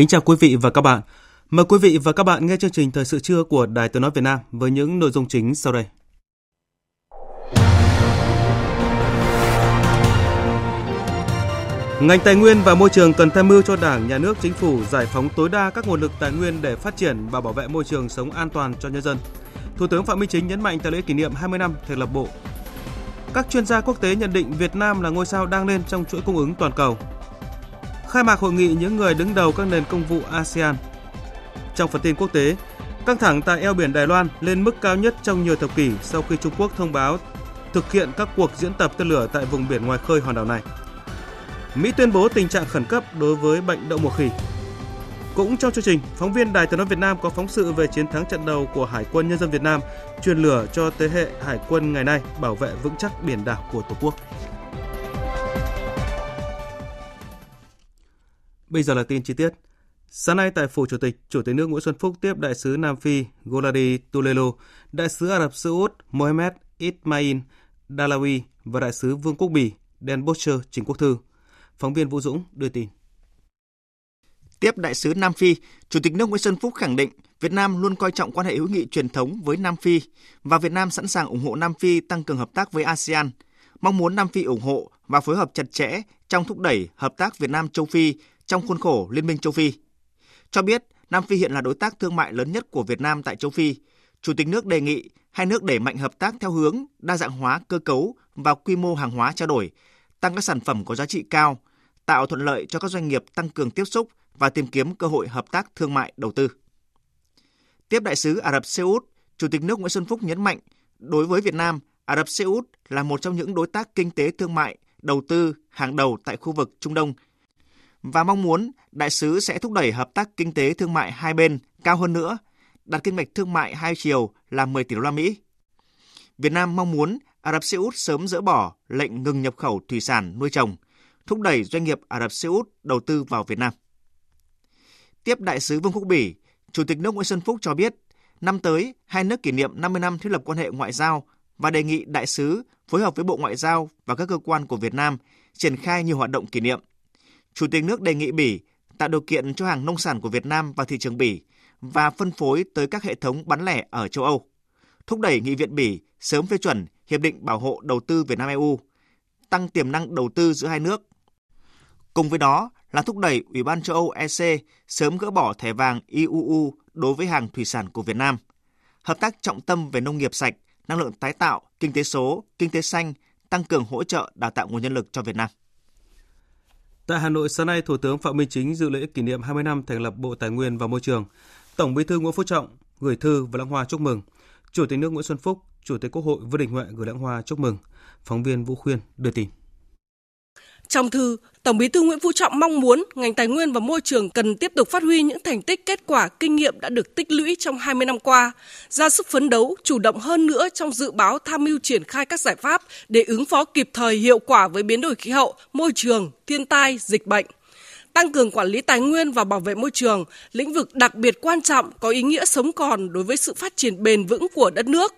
Kính chào quý vị và các bạn. Mời quý vị và các bạn nghe chương trình Thời sự trưa của Đài Tiếng Nói Việt Nam với những nội dung chính sau đây. Ngành tài nguyên và môi trường cần tham mưu cho Đảng, Nhà nước, Chính phủ giải phóng tối đa các nguồn lực tài nguyên để phát triển và bảo vệ môi trường sống an toàn cho nhân dân. Thủ tướng Phạm Minh Chính nhấn mạnh tại lễ kỷ niệm 20 năm thành lập Bộ. Các chuyên gia quốc tế nhận định Việt Nam là ngôi sao đang lên trong chuỗi cung ứng toàn cầu khai mạc hội nghị những người đứng đầu các nền công vụ ASEAN. Trong phần tin quốc tế, căng thẳng tại eo biển Đài Loan lên mức cao nhất trong nhiều thập kỷ sau khi Trung Quốc thông báo thực hiện các cuộc diễn tập tên lửa tại vùng biển ngoài khơi hòn đảo này. Mỹ tuyên bố tình trạng khẩn cấp đối với bệnh đậu mùa khỉ. Cũng trong chương trình, phóng viên Đài Tiếng nói Việt Nam có phóng sự về chiến thắng trận đầu của Hải quân Nhân dân Việt Nam truyền lửa cho thế hệ Hải quân ngày nay bảo vệ vững chắc biển đảo của Tổ quốc. Bây giờ là tin chi tiết. Sáng nay tại Phủ Chủ tịch, Chủ tịch nước Nguyễn Xuân Phúc tiếp Đại sứ Nam Phi Goladi Tulelo, Đại sứ Ả Rập Xê Út Mohamed Ismail Dalawi và Đại sứ Vương quốc Bỉ Dan Boscher Trình Quốc Thư. Phóng viên Vũ Dũng đưa tin. Tiếp Đại sứ Nam Phi, Chủ tịch nước Nguyễn Xuân Phúc khẳng định Việt Nam luôn coi trọng quan hệ hữu nghị truyền thống với Nam Phi và Việt Nam sẵn sàng ủng hộ Nam Phi tăng cường hợp tác với ASEAN, mong muốn Nam Phi ủng hộ và phối hợp chặt chẽ trong thúc đẩy hợp tác Việt Nam châu Phi trong khuôn khổ Liên minh châu Phi. Cho biết Nam Phi hiện là đối tác thương mại lớn nhất của Việt Nam tại châu Phi. Chủ tịch nước đề nghị hai nước đẩy mạnh hợp tác theo hướng đa dạng hóa cơ cấu và quy mô hàng hóa trao đổi, tăng các sản phẩm có giá trị cao, tạo thuận lợi cho các doanh nghiệp tăng cường tiếp xúc và tìm kiếm cơ hội hợp tác thương mại đầu tư. Tiếp đại sứ Ả Rập Xê Út, Chủ tịch nước Nguyễn Xuân Phúc nhấn mạnh, đối với Việt Nam, Ả Rập Xê Út là một trong những đối tác kinh tế thương mại, đầu tư hàng đầu tại khu vực Trung Đông – và mong muốn đại sứ sẽ thúc đẩy hợp tác kinh tế thương mại hai bên cao hơn nữa, đạt kinh mạch thương mại hai chiều là 10 tỷ đô la Mỹ. Việt Nam mong muốn Ả Rập Xê Út sớm dỡ bỏ lệnh ngừng nhập khẩu thủy sản nuôi trồng, thúc đẩy doanh nghiệp Ả Rập Xê Út đầu tư vào Việt Nam. Tiếp đại sứ Vương quốc Bỉ, Chủ tịch nước Nguyễn Xuân Phúc cho biết, năm tới hai nước kỷ niệm 50 năm thiết lập quan hệ ngoại giao và đề nghị đại sứ phối hợp với Bộ Ngoại giao và các cơ quan của Việt Nam triển khai nhiều hoạt động kỷ niệm Chủ tịch nước đề nghị Bỉ tạo điều kiện cho hàng nông sản của Việt Nam vào thị trường Bỉ và phân phối tới các hệ thống bán lẻ ở châu Âu. Thúc đẩy Nghị viện Bỉ sớm phê chuẩn Hiệp định Bảo hộ Đầu tư Việt Nam EU, tăng tiềm năng đầu tư giữa hai nước. Cùng với đó là thúc đẩy Ủy ban châu Âu EC sớm gỡ bỏ thẻ vàng IUU đối với hàng thủy sản của Việt Nam. Hợp tác trọng tâm về nông nghiệp sạch, năng lượng tái tạo, kinh tế số, kinh tế xanh, tăng cường hỗ trợ đào tạo nguồn nhân lực cho Việt Nam. Tại Hà Nội, sáng nay, Thủ tướng Phạm Minh Chính dự lễ kỷ niệm 20 năm thành lập Bộ Tài nguyên và Môi trường. Tổng Bí thư Nguyễn Phú Trọng gửi thư và lãng hoa chúc mừng. Chủ tịch nước Nguyễn Xuân Phúc, Chủ tịch Quốc hội Vương Đình Huệ gửi lãng hoa chúc mừng. Phóng viên Vũ Khuyên đưa tin. Trong thư, Tổng Bí thư Nguyễn Phú Trọng mong muốn ngành tài nguyên và môi trường cần tiếp tục phát huy những thành tích kết quả kinh nghiệm đã được tích lũy trong 20 năm qua, ra sức phấn đấu, chủ động hơn nữa trong dự báo tham mưu triển khai các giải pháp để ứng phó kịp thời hiệu quả với biến đổi khí hậu, môi trường, thiên tai, dịch bệnh tăng cường quản lý tài nguyên và bảo vệ môi trường, lĩnh vực đặc biệt quan trọng có ý nghĩa sống còn đối với sự phát triển bền vững của đất nước.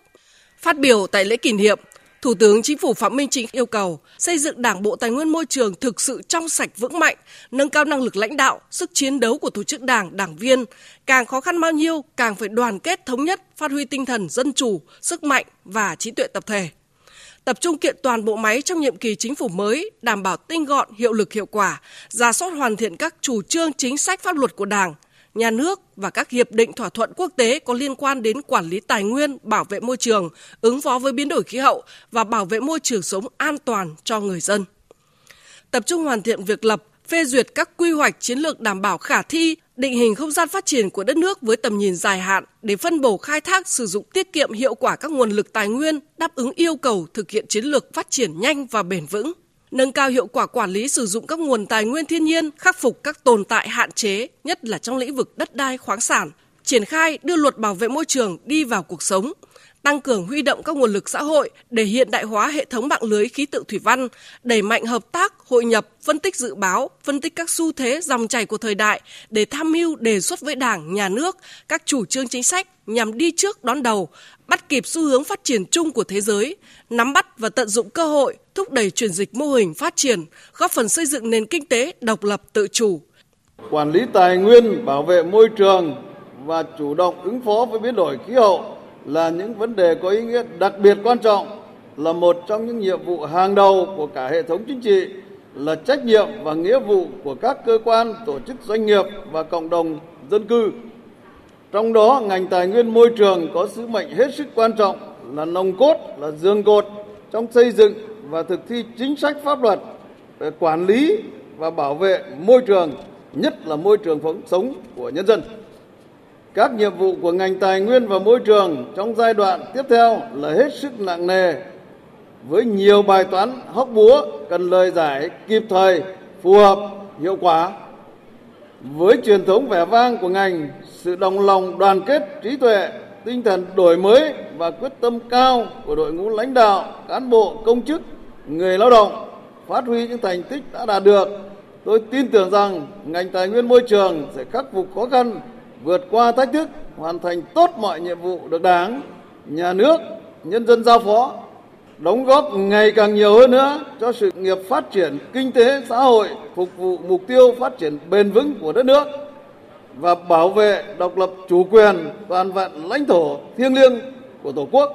Phát biểu tại lễ kỷ niệm, Thủ tướng Chính phủ Phạm Minh Chính yêu cầu xây dựng Đảng Bộ Tài nguyên Môi trường thực sự trong sạch vững mạnh, nâng cao năng lực lãnh đạo, sức chiến đấu của tổ chức đảng, đảng viên. Càng khó khăn bao nhiêu, càng phải đoàn kết thống nhất, phát huy tinh thần dân chủ, sức mạnh và trí tuệ tập thể. Tập trung kiện toàn bộ máy trong nhiệm kỳ chính phủ mới, đảm bảo tinh gọn, hiệu lực hiệu quả, ra soát hoàn thiện các chủ trương chính sách pháp luật của Đảng, nhà nước và các hiệp định thỏa thuận quốc tế có liên quan đến quản lý tài nguyên, bảo vệ môi trường, ứng phó với biến đổi khí hậu và bảo vệ môi trường sống an toàn cho người dân. tập trung hoàn thiện việc lập, phê duyệt các quy hoạch chiến lược đảm bảo khả thi, định hình không gian phát triển của đất nước với tầm nhìn dài hạn để phân bổ khai thác sử dụng tiết kiệm hiệu quả các nguồn lực tài nguyên, đáp ứng yêu cầu thực hiện chiến lược phát triển nhanh và bền vững nâng cao hiệu quả quản lý sử dụng các nguồn tài nguyên thiên nhiên, khắc phục các tồn tại hạn chế, nhất là trong lĩnh vực đất đai khoáng sản, triển khai đưa luật bảo vệ môi trường đi vào cuộc sống, tăng cường huy động các nguồn lực xã hội để hiện đại hóa hệ thống mạng lưới khí tượng thủy văn, đẩy mạnh hợp tác, hội nhập, phân tích dự báo, phân tích các xu thế dòng chảy của thời đại để tham mưu đề xuất với Đảng, Nhà nước các chủ trương chính sách nhằm đi trước đón đầu, bắt kịp xu hướng phát triển chung của thế giới, nắm bắt và tận dụng cơ hội, thúc đẩy chuyển dịch mô hình phát triển, góp phần xây dựng nền kinh tế độc lập tự chủ. Quản lý tài nguyên, bảo vệ môi trường và chủ động ứng phó với biến đổi khí hậu là những vấn đề có ý nghĩa đặc biệt quan trọng, là một trong những nhiệm vụ hàng đầu của cả hệ thống chính trị, là trách nhiệm và nghĩa vụ của các cơ quan, tổ chức doanh nghiệp và cộng đồng dân cư. Trong đó, ngành tài nguyên môi trường có sứ mệnh hết sức quan trọng là nòng cốt, là giường cột trong xây dựng và thực thi chính sách pháp luật về quản lý và bảo vệ môi trường, nhất là môi trường sống của nhân dân. Các nhiệm vụ của ngành tài nguyên và môi trường trong giai đoạn tiếp theo là hết sức nặng nề với nhiều bài toán hóc búa cần lời giải kịp thời, phù hợp, hiệu quả. Với truyền thống vẻ vang của ngành, sự đồng lòng đoàn kết trí tuệ, tinh thần đổi mới và quyết tâm cao của đội ngũ lãnh đạo, cán bộ, công chức, người lao động phát huy những thành tích đã đạt được, tôi tin tưởng rằng ngành tài nguyên môi trường sẽ khắc phục khó khăn vượt qua thách thức, hoàn thành tốt mọi nhiệm vụ được Đảng, Nhà nước, nhân dân giao phó, đóng góp ngày càng nhiều hơn nữa cho sự nghiệp phát triển kinh tế xã hội, phục vụ mục tiêu phát triển bền vững của đất nước và bảo vệ độc lập chủ quyền toàn vẹn lãnh thổ thiêng liêng của Tổ quốc.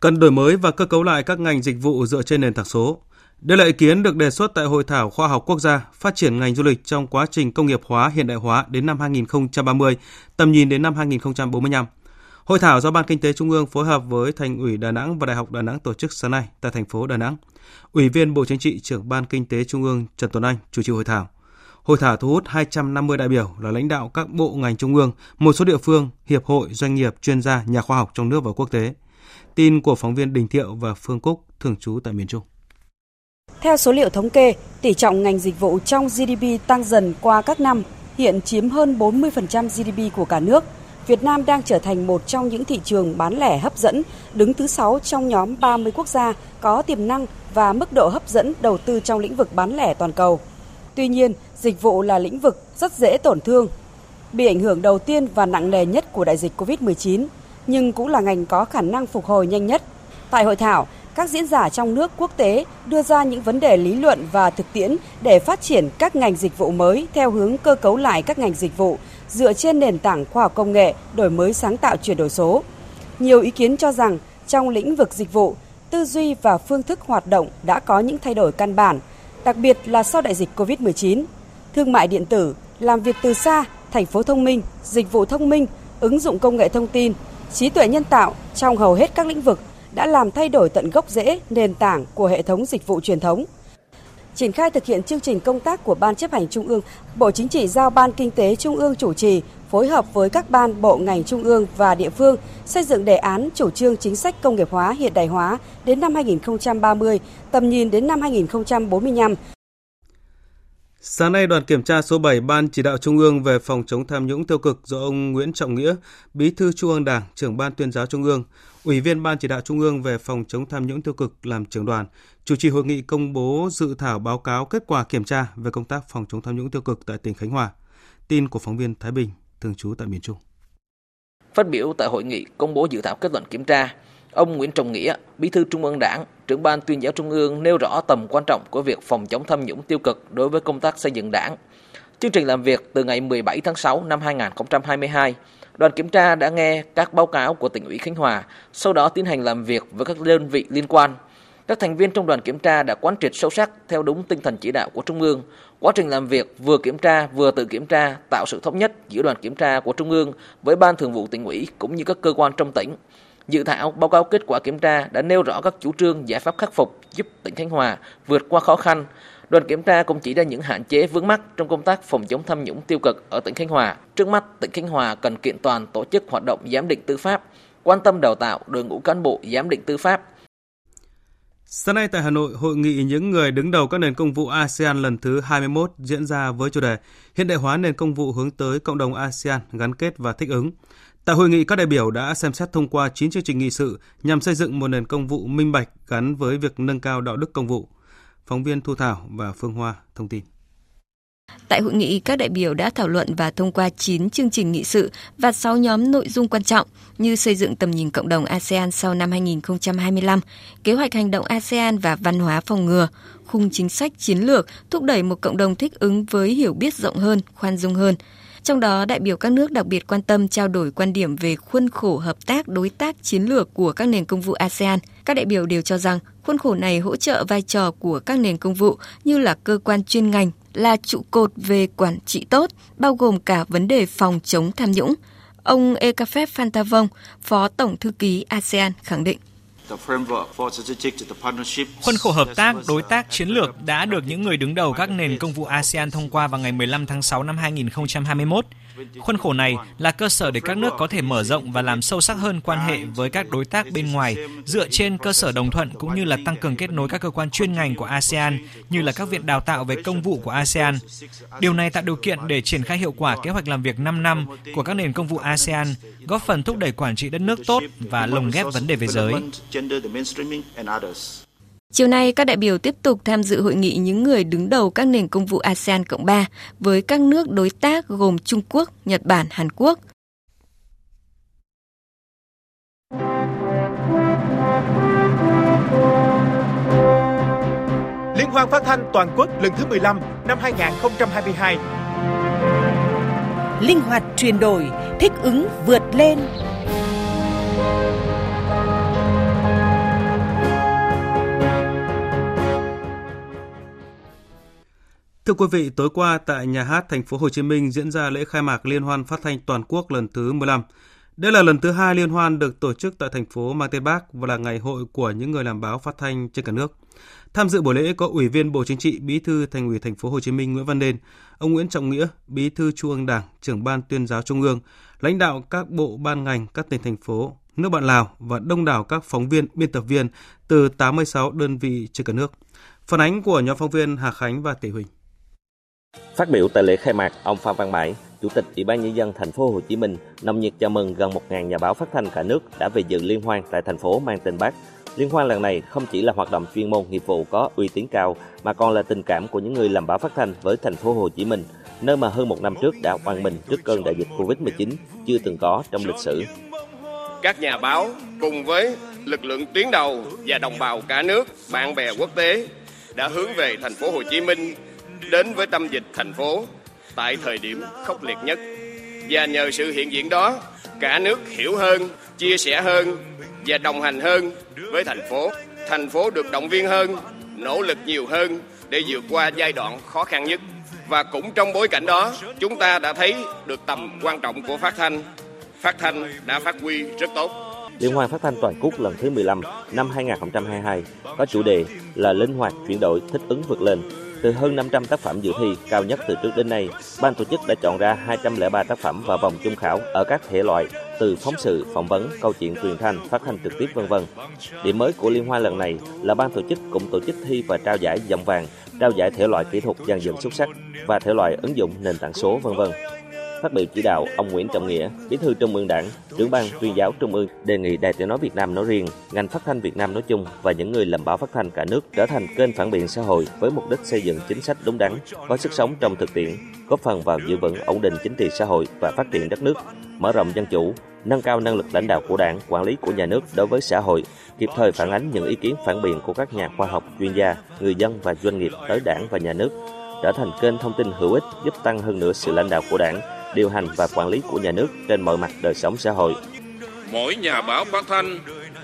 Cần đổi mới và cơ cấu lại các ngành dịch vụ dựa trên nền tảng số, đây là ý kiến được đề xuất tại Hội thảo khoa học quốc gia phát triển ngành du lịch trong quá trình công nghiệp hóa hiện đại hóa đến năm 2030, tầm nhìn đến năm 2045. Hội thảo do Ban Kinh tế Trung ương phối hợp với Thành ủy Đà Nẵng và Đại học Đà Nẵng tổ chức sáng nay tại thành phố Đà Nẵng. Ủy viên Bộ Chính trị, trưởng Ban Kinh tế Trung ương Trần Tuấn Anh chủ trì hội thảo. Hội thảo thu hút 250 đại biểu là lãnh đạo các bộ ngành trung ương, một số địa phương, hiệp hội, doanh nghiệp, chuyên gia, nhà khoa học trong nước và quốc tế. Tin của phóng viên Đình Thiệu và Phương Cúc thường trú tại miền Trung. Theo số liệu thống kê, tỷ trọng ngành dịch vụ trong GDP tăng dần qua các năm, hiện chiếm hơn 40% GDP của cả nước. Việt Nam đang trở thành một trong những thị trường bán lẻ hấp dẫn, đứng thứ 6 trong nhóm 30 quốc gia có tiềm năng và mức độ hấp dẫn đầu tư trong lĩnh vực bán lẻ toàn cầu. Tuy nhiên, dịch vụ là lĩnh vực rất dễ tổn thương, bị ảnh hưởng đầu tiên và nặng nề nhất của đại dịch COVID-19, nhưng cũng là ngành có khả năng phục hồi nhanh nhất. Tại hội thảo, các diễn giả trong nước quốc tế đưa ra những vấn đề lý luận và thực tiễn để phát triển các ngành dịch vụ mới theo hướng cơ cấu lại các ngành dịch vụ dựa trên nền tảng khoa học công nghệ, đổi mới sáng tạo chuyển đổi số. Nhiều ý kiến cho rằng trong lĩnh vực dịch vụ, tư duy và phương thức hoạt động đã có những thay đổi căn bản, đặc biệt là sau đại dịch COVID-19. Thương mại điện tử, làm việc từ xa, thành phố thông minh, dịch vụ thông minh, ứng dụng công nghệ thông tin, trí tuệ nhân tạo trong hầu hết các lĩnh vực đã làm thay đổi tận gốc rễ nền tảng của hệ thống dịch vụ truyền thống. Triển khai thực hiện chương trình công tác của Ban chấp hành Trung ương, Bộ Chính trị giao Ban Kinh tế Trung ương chủ trì, phối hợp với các ban, bộ ngành Trung ương và địa phương xây dựng đề án chủ trương chính sách công nghiệp hóa hiện đại hóa đến năm 2030, tầm nhìn đến năm 2045 Sáng nay, đoàn kiểm tra số 7 Ban chỉ đạo Trung ương về phòng chống tham nhũng tiêu cực do ông Nguyễn Trọng Nghĩa, Bí thư Trung ương Đảng, trưởng Ban tuyên giáo Trung ương, Ủy viên Ban chỉ đạo Trung ương về phòng chống tham nhũng tiêu cực làm trưởng đoàn, chủ trì hội nghị công bố dự thảo báo cáo kết quả kiểm tra về công tác phòng chống tham nhũng tiêu cực tại tỉnh Khánh Hòa. Tin của phóng viên Thái Bình, thường trú tại miền Trung. Phát biểu tại hội nghị công bố dự thảo kết luận kiểm tra, ông Nguyễn Trọng Nghĩa, Bí thư Trung ương Đảng, trưởng ban tuyên giáo Trung ương nêu rõ tầm quan trọng của việc phòng chống tham nhũng tiêu cực đối với công tác xây dựng Đảng. Chương trình làm việc từ ngày 17 tháng 6 năm 2022 Đoàn kiểm tra đã nghe các báo cáo của tỉnh ủy Khánh Hòa, sau đó tiến hành làm việc với các đơn vị liên quan. Các thành viên trong đoàn kiểm tra đã quán triệt sâu sắc theo đúng tinh thần chỉ đạo của Trung ương. Quá trình làm việc vừa kiểm tra vừa tự kiểm tra tạo sự thống nhất giữa đoàn kiểm tra của Trung ương với Ban Thường vụ tỉnh ủy cũng như các cơ quan trong tỉnh. Dự thảo báo cáo kết quả kiểm tra đã nêu rõ các chủ trương giải pháp khắc phục giúp tỉnh Khánh Hòa vượt qua khó khăn. Đoàn kiểm tra cũng chỉ ra những hạn chế vướng mắc trong công tác phòng chống tham nhũng tiêu cực ở tỉnh Khánh Hòa. Trước mắt, tỉnh Khánh Hòa cần kiện toàn tổ chức hoạt động giám định tư pháp, quan tâm đào tạo đội ngũ cán bộ giám định tư pháp, Sáng nay tại Hà Nội, hội nghị những người đứng đầu các nền công vụ ASEAN lần thứ 21 diễn ra với chủ đề Hiện đại hóa nền công vụ hướng tới cộng đồng ASEAN gắn kết và thích ứng. Tại hội nghị, các đại biểu đã xem xét thông qua 9 chương trình nghị sự nhằm xây dựng một nền công vụ minh bạch gắn với việc nâng cao đạo đức công vụ. Phóng viên Thu Thảo và Phương Hoa thông tin. Tại hội nghị, các đại biểu đã thảo luận và thông qua 9 chương trình nghị sự và 6 nhóm nội dung quan trọng như xây dựng tầm nhìn cộng đồng ASEAN sau năm 2025, kế hoạch hành động ASEAN và văn hóa phòng ngừa, khung chính sách chiến lược thúc đẩy một cộng đồng thích ứng với hiểu biết rộng hơn, khoan dung hơn. Trong đó, đại biểu các nước đặc biệt quan tâm trao đổi quan điểm về khuôn khổ hợp tác đối tác chiến lược của các nền công vụ ASEAN. Các đại biểu đều cho rằng khuôn khổ này hỗ trợ vai trò của các nền công vụ như là cơ quan chuyên ngành, là trụ cột về quản trị tốt, bao gồm cả vấn đề phòng chống tham nhũng. Ông Ekafep Phantavong, Phó Tổng Thư ký ASEAN khẳng định. Khuôn khổ hợp tác, đối tác chiến lược đã được những người đứng đầu các nền công vụ ASEAN thông qua vào ngày 15 tháng 6 năm 2021. Khuôn khổ này là cơ sở để các nước có thể mở rộng và làm sâu sắc hơn quan hệ với các đối tác bên ngoài dựa trên cơ sở đồng thuận cũng như là tăng cường kết nối các cơ quan chuyên ngành của ASEAN như là các viện đào tạo về công vụ của ASEAN. Điều này tạo điều kiện để triển khai hiệu quả kế hoạch làm việc 5 năm của các nền công vụ ASEAN, góp phần thúc đẩy quản trị đất nước tốt và lồng ghép vấn đề về giới. Chiều nay, các đại biểu tiếp tục tham dự hội nghị những người đứng đầu các nền công vụ ASEAN Cộng 3 với các nước đối tác gồm Trung Quốc, Nhật Bản, Hàn Quốc. Liên hoan phát thanh toàn quốc lần thứ 15 năm 2022. Linh hoạt chuyển đổi, thích ứng vượt lên. Thưa quý vị, tối qua tại nhà hát thành phố Hồ Chí Minh diễn ra lễ khai mạc Liên hoan phát thanh toàn quốc lần thứ 15. Đây là lần thứ hai liên hoan được tổ chức tại thành phố mang tên Bác và là ngày hội của những người làm báo phát thanh trên cả nước. Tham dự buổi lễ có Ủy viên Bộ Chính trị, Bí thư Thành ủy thành phố Hồ Chí Minh Nguyễn Văn Nên, ông Nguyễn Trọng Nghĩa, Bí thư Trung ương Đảng, trưởng ban tuyên giáo Trung ương, lãnh đạo các bộ ban ngành các tỉnh thành phố, nước bạn Lào và đông đảo các phóng viên, biên tập viên từ 86 đơn vị trên cả nước. Phản ánh của nhóm phóng viên Hà Khánh và Tỷ Huỳnh. Phát biểu tại lễ khai mạc, ông Phan Văn Mãi, Chủ tịch Ủy ban nhân dân thành phố Hồ Chí Minh, nồng nhiệt chào mừng gần 1.000 nhà báo phát thanh cả nước đã về dự liên hoan tại thành phố mang tên Bác. Liên hoan lần này không chỉ là hoạt động chuyên môn nghiệp vụ có uy tín cao mà còn là tình cảm của những người làm báo phát thanh với thành phố Hồ Chí Minh, nơi mà hơn một năm trước đã oan mình trước cơn đại dịch Covid-19 chưa từng có trong lịch sử. Các nhà báo cùng với lực lượng tuyến đầu và đồng bào cả nước, bạn bè quốc tế đã hướng về thành phố Hồ Chí Minh đến với tâm dịch thành phố tại thời điểm khốc liệt nhất. Và nhờ sự hiện diện đó, cả nước hiểu hơn, chia sẻ hơn và đồng hành hơn với thành phố. Thành phố được động viên hơn, nỗ lực nhiều hơn để vượt qua giai đoạn khó khăn nhất. Và cũng trong bối cảnh đó, chúng ta đã thấy được tầm quan trọng của phát thanh. Phát thanh đã phát huy rất tốt. Liên hoan phát thanh toàn quốc lần thứ 15 năm 2022 có chủ đề là linh hoạt chuyển đổi thích ứng vượt lên từ hơn 500 tác phẩm dự thi cao nhất từ trước đến nay, ban tổ chức đã chọn ra 203 tác phẩm vào vòng chung khảo ở các thể loại từ phóng sự, phỏng vấn, câu chuyện truyền thanh, phát thanh trực tiếp vân vân. Điểm mới của liên hoan lần này là ban tổ chức cũng tổ chức thi và trao giải giọng vàng, trao giải thể loại kỹ thuật dàn dựng xuất sắc và thể loại ứng dụng nền tảng số vân vân. Phát biểu chỉ đạo, ông Nguyễn Trọng Nghĩa, Bí thư Trung ương Đảng, trưởng ban tuyên giáo Trung ương đề nghị Đài Tiếng nói Việt Nam nói riêng, ngành phát thanh Việt Nam nói chung và những người làm báo phát thanh cả nước trở thành kênh phản biện xã hội với mục đích xây dựng chính sách đúng đắn, có sức sống trong thực tiễn, góp phần vào giữ vững ổn định chính trị xã hội và phát triển đất nước, mở rộng dân chủ, nâng cao năng lực lãnh đạo của Đảng, quản lý của nhà nước đối với xã hội, kịp thời phản ánh những ý kiến phản biện của các nhà khoa học, chuyên gia, người dân và doanh nghiệp tới Đảng và nhà nước, trở thành kênh thông tin hữu ích giúp tăng hơn nữa sự lãnh đạo của Đảng, điều hành và quản lý của nhà nước trên mọi mặt đời sống xã hội. Mỗi nhà báo phát thanh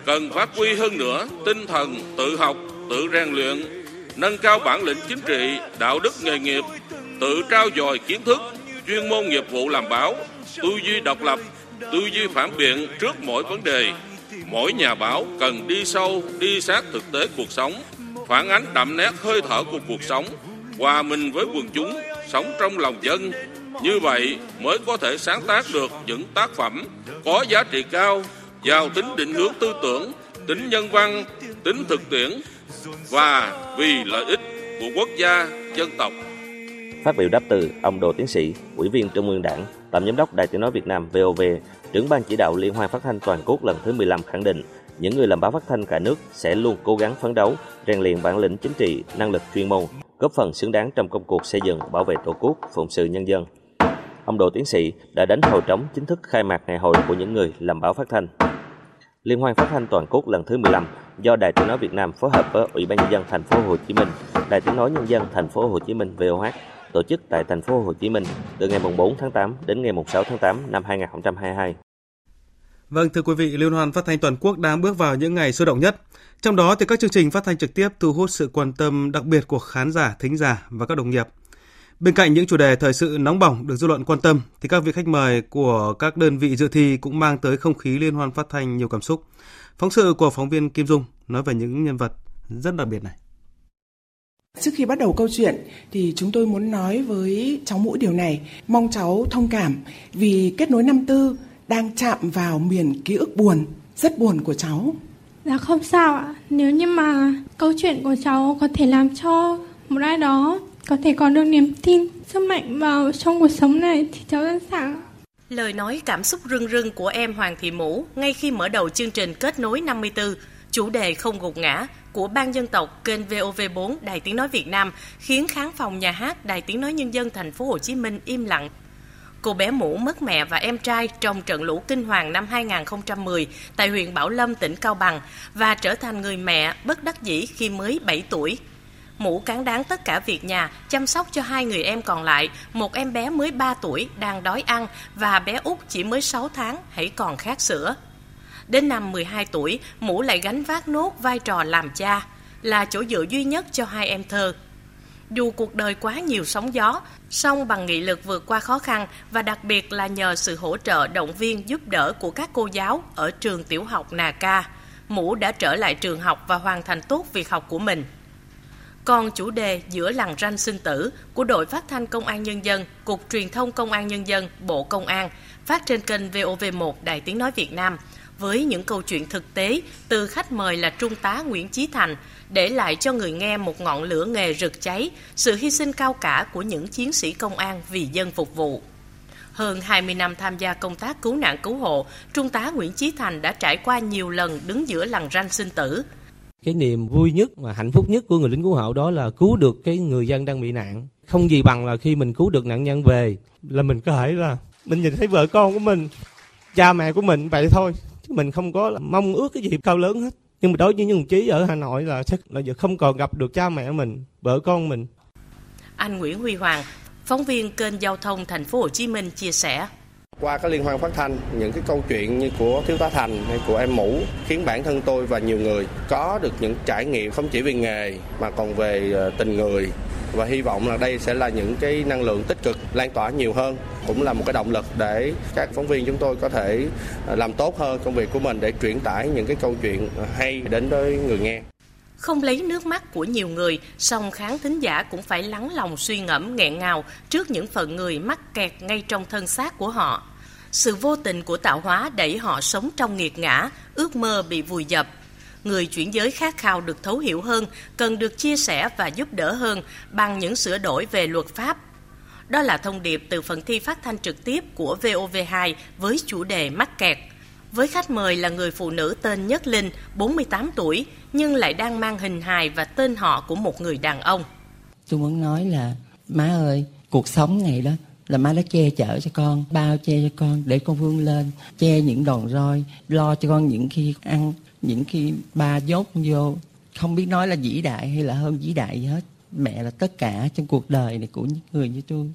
cần phát huy hơn nữa tinh thần tự học, tự rèn luyện, nâng cao bản lĩnh chính trị, đạo đức nghề nghiệp, tự trao dồi kiến thức, chuyên môn nghiệp vụ làm báo, tư duy độc lập, tư duy phản biện trước mỗi vấn đề, mỗi nhà báo cần đi sâu, đi sát thực tế cuộc sống, phản ánh đậm nét hơi thở của cuộc sống, hòa mình với quần chúng, sống trong lòng dân. Như vậy mới có thể sáng tác được những tác phẩm có giá trị cao, giàu tính định hướng tư tưởng, tính nhân văn, tính thực tiễn và vì lợi ích của quốc gia, dân tộc. Phát biểu đáp từ, ông đồ Tiến sĩ, Ủy viên Trung ương Đảng, Tổng giám đốc Đài Tiếng nói Việt Nam VOV, trưởng ban chỉ đạo Liên hoan phát thanh toàn quốc lần thứ 15 khẳng định, những người làm báo phát thanh cả nước sẽ luôn cố gắng phấn đấu, rèn luyện bản lĩnh chính trị, năng lực chuyên môn, góp phần xứng đáng trong công cuộc xây dựng, bảo vệ Tổ quốc, phụng sự nhân dân. Ông Đỗ Tiến sĩ đã đánh hồi trống chính thức khai mạc ngày hội của những người làm báo phát thanh. Liên hoan phát thanh toàn quốc lần thứ 15 do Đài Tiếng nói Việt Nam phối hợp với Ủy ban nhân dân thành phố Hồ Chí Minh, Đài Tiếng nói nhân dân thành phố Hồ Chí Minh VOH tổ chức tại thành phố Hồ Chí Minh từ ngày 4 tháng 8 đến ngày 6 tháng 8 năm 2022. Vâng, thưa quý vị, Liên hoan phát thanh toàn quốc đang bước vào những ngày sôi động nhất. Trong đó thì các chương trình phát thanh trực tiếp thu hút sự quan tâm đặc biệt của khán giả, thính giả và các đồng nghiệp. Bên cạnh những chủ đề thời sự nóng bỏng được dư luận quan tâm thì các vị khách mời của các đơn vị dự thi cũng mang tới không khí liên hoan phát thanh nhiều cảm xúc. Phóng sự của phóng viên Kim Dung nói về những nhân vật rất đặc biệt này. Trước khi bắt đầu câu chuyện thì chúng tôi muốn nói với cháu Mũi điều này, mong cháu thông cảm vì kết nối năm tư đang chạm vào miền ký ức buồn, rất buồn của cháu. Dạ không sao ạ, nếu như mà câu chuyện của cháu có thể làm cho một ai đó có thể có được niềm tin, sức mạnh vào trong cuộc sống này thì cháu sẵn sàng. Lời nói cảm xúc rưng rưng của em Hoàng Thị Mũ ngay khi mở đầu chương trình Kết nối 54, chủ đề không gục ngã của Ban dân tộc kênh VOV4 Đài Tiếng nói Việt Nam khiến khán phòng nhà hát Đài Tiếng nói nhân dân thành phố Hồ Chí Minh im lặng. Cô bé Mũ mất mẹ và em trai trong trận lũ kinh hoàng năm 2010 tại huyện Bảo Lâm, tỉnh Cao Bằng và trở thành người mẹ bất đắc dĩ khi mới 7 tuổi. Mũ cán đáng tất cả việc nhà, chăm sóc cho hai người em còn lại, một em bé mới 3 tuổi đang đói ăn và bé út chỉ mới 6 tháng hãy còn khát sữa. Đến năm 12 tuổi, Mũ lại gánh vác nốt vai trò làm cha, là chỗ dựa duy nhất cho hai em thơ. Dù cuộc đời quá nhiều sóng gió, song bằng nghị lực vượt qua khó khăn và đặc biệt là nhờ sự hỗ trợ động viên giúp đỡ của các cô giáo ở trường tiểu học Nà Ca, Mũ đã trở lại trường học và hoàn thành tốt việc học của mình. Còn chủ đề giữa làng ranh sinh tử của đội phát thanh Công an Nhân dân, Cục Truyền thông Công an Nhân dân, Bộ Công an, phát trên kênh VOV1 Đài Tiếng Nói Việt Nam – với những câu chuyện thực tế từ khách mời là Trung tá Nguyễn Chí Thành, để lại cho người nghe một ngọn lửa nghề rực cháy, sự hy sinh cao cả của những chiến sĩ công an vì dân phục vụ. Hơn 20 năm tham gia công tác cứu nạn cứu hộ, Trung tá Nguyễn Chí Thành đã trải qua nhiều lần đứng giữa lằn ranh sinh tử. Cái niềm vui nhất và hạnh phúc nhất của người lính cứu hộ đó là cứu được cái người dân đang bị nạn. Không gì bằng là khi mình cứu được nạn nhân về. Là mình có thể là mình nhìn thấy vợ con của mình, cha mẹ của mình vậy thôi mình không có mong ước cái gì cao lớn hết. Nhưng mà đối với những đồng chí ở Hà Nội là chắc là giờ không còn gặp được cha mẹ mình vợ con mình. Anh Nguyễn Huy Hoàng phóng viên kênh giao thông thành phố Hồ Chí Minh chia sẻ qua cái liên hoan phát thanh, những cái câu chuyện như của thiếu tá thành hay của em mũ khiến bản thân tôi và nhiều người có được những trải nghiệm không chỉ về nghề mà còn về ờ, tình người. Và hy vọng là đây sẽ là những cái năng lượng tích cực, lan tỏa nhiều hơn, cũng là một cái động lực để các phóng viên chúng tôi có thể ờ, làm tốt hơn công việc của mình để truyền tải những cái câu chuyện ờ, hay đến với người nghe không lấy nước mắt của nhiều người, song khán thính giả cũng phải lắng lòng suy ngẫm nghẹn ngào trước những phận người mắc kẹt ngay trong thân xác của họ. Sự vô tình của tạo hóa đẩy họ sống trong nghiệt ngã, ước mơ bị vùi dập, người chuyển giới khát khao được thấu hiểu hơn, cần được chia sẻ và giúp đỡ hơn bằng những sửa đổi về luật pháp. Đó là thông điệp từ phần thi phát thanh trực tiếp của VOV2 với chủ đề mắc kẹt. Với khách mời là người phụ nữ tên Nhất Linh, 48 tuổi, nhưng lại đang mang hình hài và tên họ của một người đàn ông. Tôi muốn nói là, má ơi, cuộc sống này đó là má đã che chở cho con bao che cho con để con vươn lên che những đòn roi lo cho con những khi ăn những khi ba dốt vô. Không biết nói là vĩ đại hay là hơn vĩ đại gì hết. Mẹ là tất cả trong cuộc đời này của những người như tôi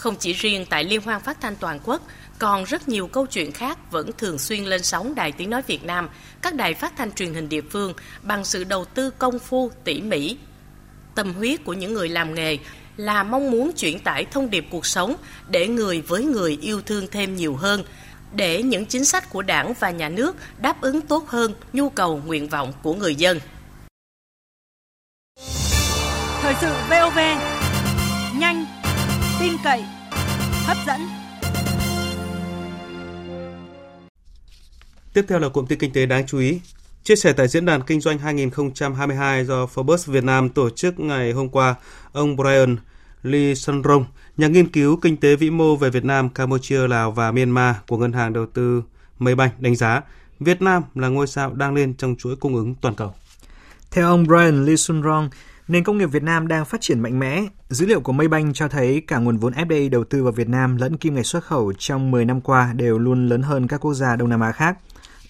không chỉ riêng tại Liên hoan phát thanh toàn quốc, còn rất nhiều câu chuyện khác vẫn thường xuyên lên sóng Đài Tiếng Nói Việt Nam, các đài phát thanh truyền hình địa phương bằng sự đầu tư công phu, tỉ mỉ. Tâm huyết của những người làm nghề là mong muốn chuyển tải thông điệp cuộc sống để người với người yêu thương thêm nhiều hơn, để những chính sách của Đảng và nhà nước đáp ứng tốt hơn nhu cầu nguyện vọng của người dân. Thời sự VOV cậy, hấp dẫn. Tiếp theo là cụm tin kinh tế đáng chú ý. Chia sẻ tại Diễn đàn Kinh doanh 2022 do Forbes Việt Nam tổ chức ngày hôm qua, ông Brian Lee Sunrong, nhà nghiên cứu kinh tế vĩ mô về Việt Nam, Campuchia, Lào và Myanmar của Ngân hàng Đầu tư Maybank đánh giá Việt Nam là ngôi sao đang lên trong chuỗi cung ứng toàn cầu. Theo ông Brian Lee Sunrong, nền công nghiệp Việt Nam đang phát triển mạnh mẽ. Dữ liệu của Maybank cho thấy cả nguồn vốn FDI đầu tư vào Việt Nam lẫn kim ngạch xuất khẩu trong 10 năm qua đều luôn lớn hơn các quốc gia Đông Nam Á khác.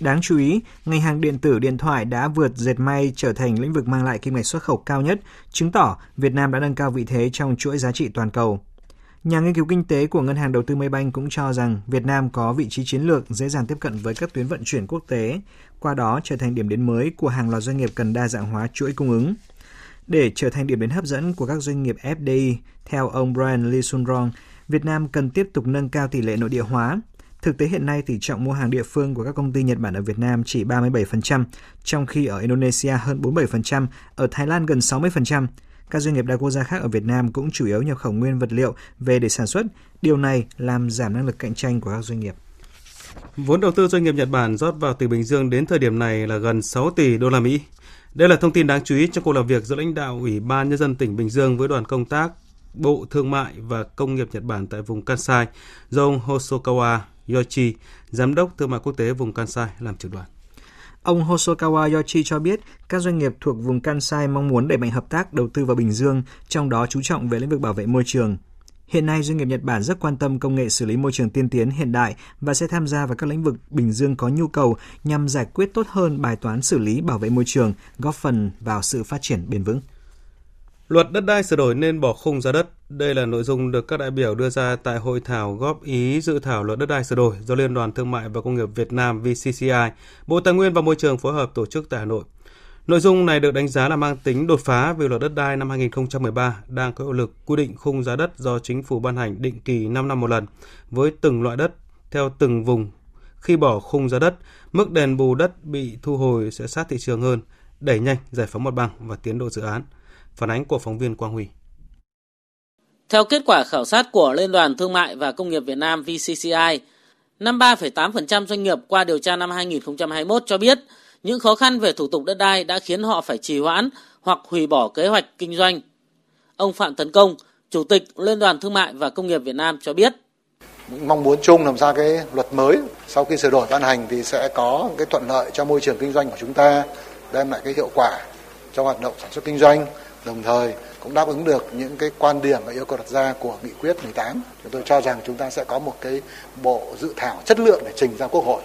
Đáng chú ý, ngành hàng điện tử điện thoại đã vượt dệt may trở thành lĩnh vực mang lại kim ngạch xuất khẩu cao nhất, chứng tỏ Việt Nam đã nâng cao vị thế trong chuỗi giá trị toàn cầu. Nhà nghiên cứu kinh tế của Ngân hàng Đầu tư Maybank cũng cho rằng Việt Nam có vị trí chiến lược dễ dàng tiếp cận với các tuyến vận chuyển quốc tế, qua đó trở thành điểm đến mới của hàng loạt doanh nghiệp cần đa dạng hóa chuỗi cung ứng. Để trở thành điểm đến hấp dẫn của các doanh nghiệp FDI, theo ông Brian Lee Sunrong, Việt Nam cần tiếp tục nâng cao tỷ lệ nội địa hóa, Thực tế hiện nay tỷ trọng mua hàng địa phương của các công ty Nhật Bản ở Việt Nam chỉ 37%, trong khi ở Indonesia hơn 47%, ở Thái Lan gần 60%. Các doanh nghiệp đa quốc gia khác ở Việt Nam cũng chủ yếu nhập khẩu nguyên vật liệu về để sản xuất. Điều này làm giảm năng lực cạnh tranh của các doanh nghiệp. Vốn đầu tư doanh nghiệp Nhật Bản rót vào từ Bình Dương đến thời điểm này là gần 6 tỷ đô la Mỹ. Đây là thông tin đáng chú ý trong cuộc làm việc giữa lãnh đạo Ủy ban nhân dân tỉnh Bình Dương với đoàn công tác Bộ Thương mại và Công nghiệp Nhật Bản tại vùng Kansai do ông Hosokawa Yoshi, Giám đốc Thương mại Quốc tế vùng Kansai làm trưởng đoàn. Ông Hosokawa Yoshi cho biết các doanh nghiệp thuộc vùng Kansai mong muốn đẩy mạnh hợp tác đầu tư vào Bình Dương, trong đó chú trọng về lĩnh vực bảo vệ môi trường. Hiện nay, doanh nghiệp Nhật Bản rất quan tâm công nghệ xử lý môi trường tiên tiến hiện đại và sẽ tham gia vào các lĩnh vực Bình Dương có nhu cầu nhằm giải quyết tốt hơn bài toán xử lý bảo vệ môi trường, góp phần vào sự phát triển bền vững. Luật đất đai sửa đổi nên bỏ khung giá đất. Đây là nội dung được các đại biểu đưa ra tại hội thảo góp ý dự thảo luật đất đai sửa đổi do Liên đoàn Thương mại và Công nghiệp Việt Nam VCCI, Bộ Tài nguyên và Môi trường phối hợp tổ chức tại Hà Nội. Nội dung này được đánh giá là mang tính đột phá vì luật đất đai năm 2013 đang có hiệu lực quy định khung giá đất do chính phủ ban hành định kỳ 5 năm một lần với từng loại đất theo từng vùng. Khi bỏ khung giá đất, mức đền bù đất bị thu hồi sẽ sát thị trường hơn, đẩy nhanh giải phóng mặt bằng và tiến độ dự án. Phản ánh của phóng viên Quang Huy. Theo kết quả khảo sát của Liên đoàn Thương mại và Công nghiệp Việt Nam VCCI, 53,8% doanh nghiệp qua điều tra năm 2021 cho biết những khó khăn về thủ tục đất đai đã khiến họ phải trì hoãn hoặc hủy bỏ kế hoạch kinh doanh. Ông Phạm Tấn Công, Chủ tịch Liên đoàn Thương mại và Công nghiệp Việt Nam cho biết. Mong muốn chung làm ra cái luật mới sau khi sửa đổi ban hành thì sẽ có cái thuận lợi cho môi trường kinh doanh của chúng ta, đem lại cái hiệu quả cho hoạt động sản xuất kinh doanh, đồng thời cũng đáp ứng được những cái quan điểm và yêu cầu đặt ra của nghị quyết 18. Chúng tôi cho rằng chúng ta sẽ có một cái bộ dự thảo chất lượng để trình ra Quốc hội.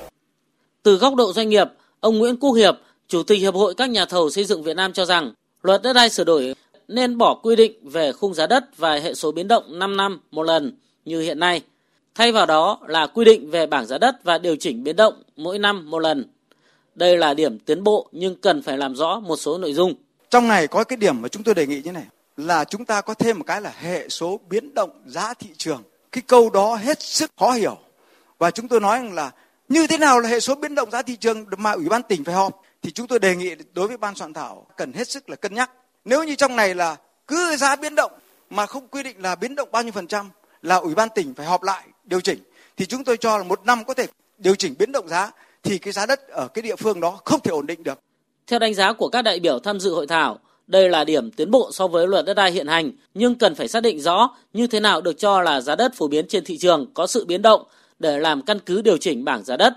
Từ góc độ doanh nghiệp, ông Nguyễn Quốc Hiệp, Chủ tịch Hiệp hội các nhà thầu xây dựng Việt Nam cho rằng luật đất đai sửa đổi nên bỏ quy định về khung giá đất và hệ số biến động 5 năm một lần như hiện nay. Thay vào đó là quy định về bảng giá đất và điều chỉnh biến động mỗi năm một lần. Đây là điểm tiến bộ nhưng cần phải làm rõ một số nội dung. Trong này có cái điểm mà chúng tôi đề nghị như này là chúng ta có thêm một cái là hệ số biến động giá thị trường. Cái câu đó hết sức khó hiểu. Và chúng tôi nói rằng là như thế nào là hệ số biến động giá thị trường mà Ủy ban tỉnh phải họp thì chúng tôi đề nghị đối với ban soạn thảo cần hết sức là cân nhắc. Nếu như trong này là cứ giá biến động mà không quy định là biến động bao nhiêu phần trăm là Ủy ban tỉnh phải họp lại điều chỉnh thì chúng tôi cho là một năm có thể điều chỉnh biến động giá thì cái giá đất ở cái địa phương đó không thể ổn định được. Theo đánh giá của các đại biểu tham dự hội thảo, đây là điểm tiến bộ so với luật đất đai hiện hành, nhưng cần phải xác định rõ như thế nào được cho là giá đất phổ biến trên thị trường có sự biến động để làm căn cứ điều chỉnh bảng giá đất.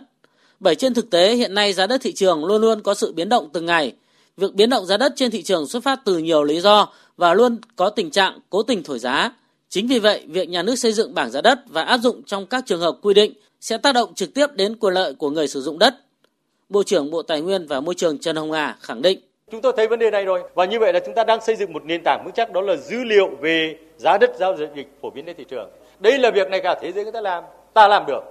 Bởi trên thực tế hiện nay giá đất thị trường luôn luôn có sự biến động từng ngày. Việc biến động giá đất trên thị trường xuất phát từ nhiều lý do và luôn có tình trạng cố tình thổi giá. Chính vì vậy, việc nhà nước xây dựng bảng giá đất và áp dụng trong các trường hợp quy định sẽ tác động trực tiếp đến quyền lợi của người sử dụng đất Bộ trưởng Bộ Tài nguyên và Môi trường Trần Hồng Hà khẳng định. Chúng tôi thấy vấn đề này rồi và như vậy là chúng ta đang xây dựng một nền tảng vững chắc đó là dữ liệu về giá đất giao dịch phổ biến trên thị trường. Đây là việc này cả thế giới người ta làm, ta làm được,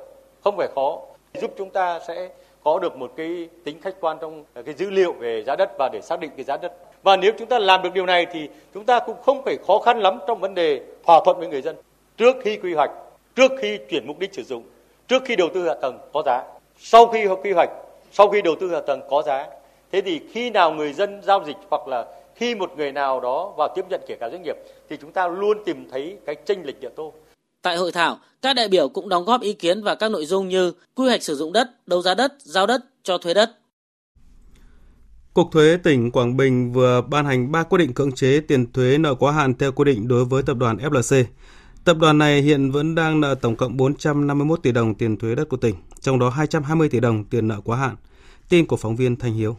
không phải khó, giúp chúng ta sẽ có được một cái tính khách quan trong à, cái dữ liệu về giá đất và để xác định cái giá đất. Và nếu chúng ta làm được điều này thì chúng ta cũng không phải khó khăn lắm trong vấn đề thỏa thuận với người dân trước khi quy hoạch, trước khi chuyển mục đích sử dụng trước khi đầu tư hạ tầng có giá, sau khi quy hoạch, sau khi đầu tư hạ tầng có giá. Thế thì khi nào người dân giao dịch hoặc là khi một người nào đó vào tiếp nhận kể cả doanh nghiệp thì chúng ta luôn tìm thấy cái chênh lệch địa tô. Tại hội thảo, các đại biểu cũng đóng góp ý kiến vào các nội dung như quy hoạch sử dụng đất, đấu giá đất, giao đất, cho thuê đất. Cục thuế tỉnh Quảng Bình vừa ban hành 3 quyết định cưỡng chế tiền thuế nợ quá hạn theo quy định đối với tập đoàn FLC. Tập đoàn này hiện vẫn đang nợ tổng cộng 451 tỷ đồng tiền thuế đất của tỉnh, trong đó 220 tỷ đồng tiền nợ quá hạn. Tin của phóng viên Thanh Hiếu.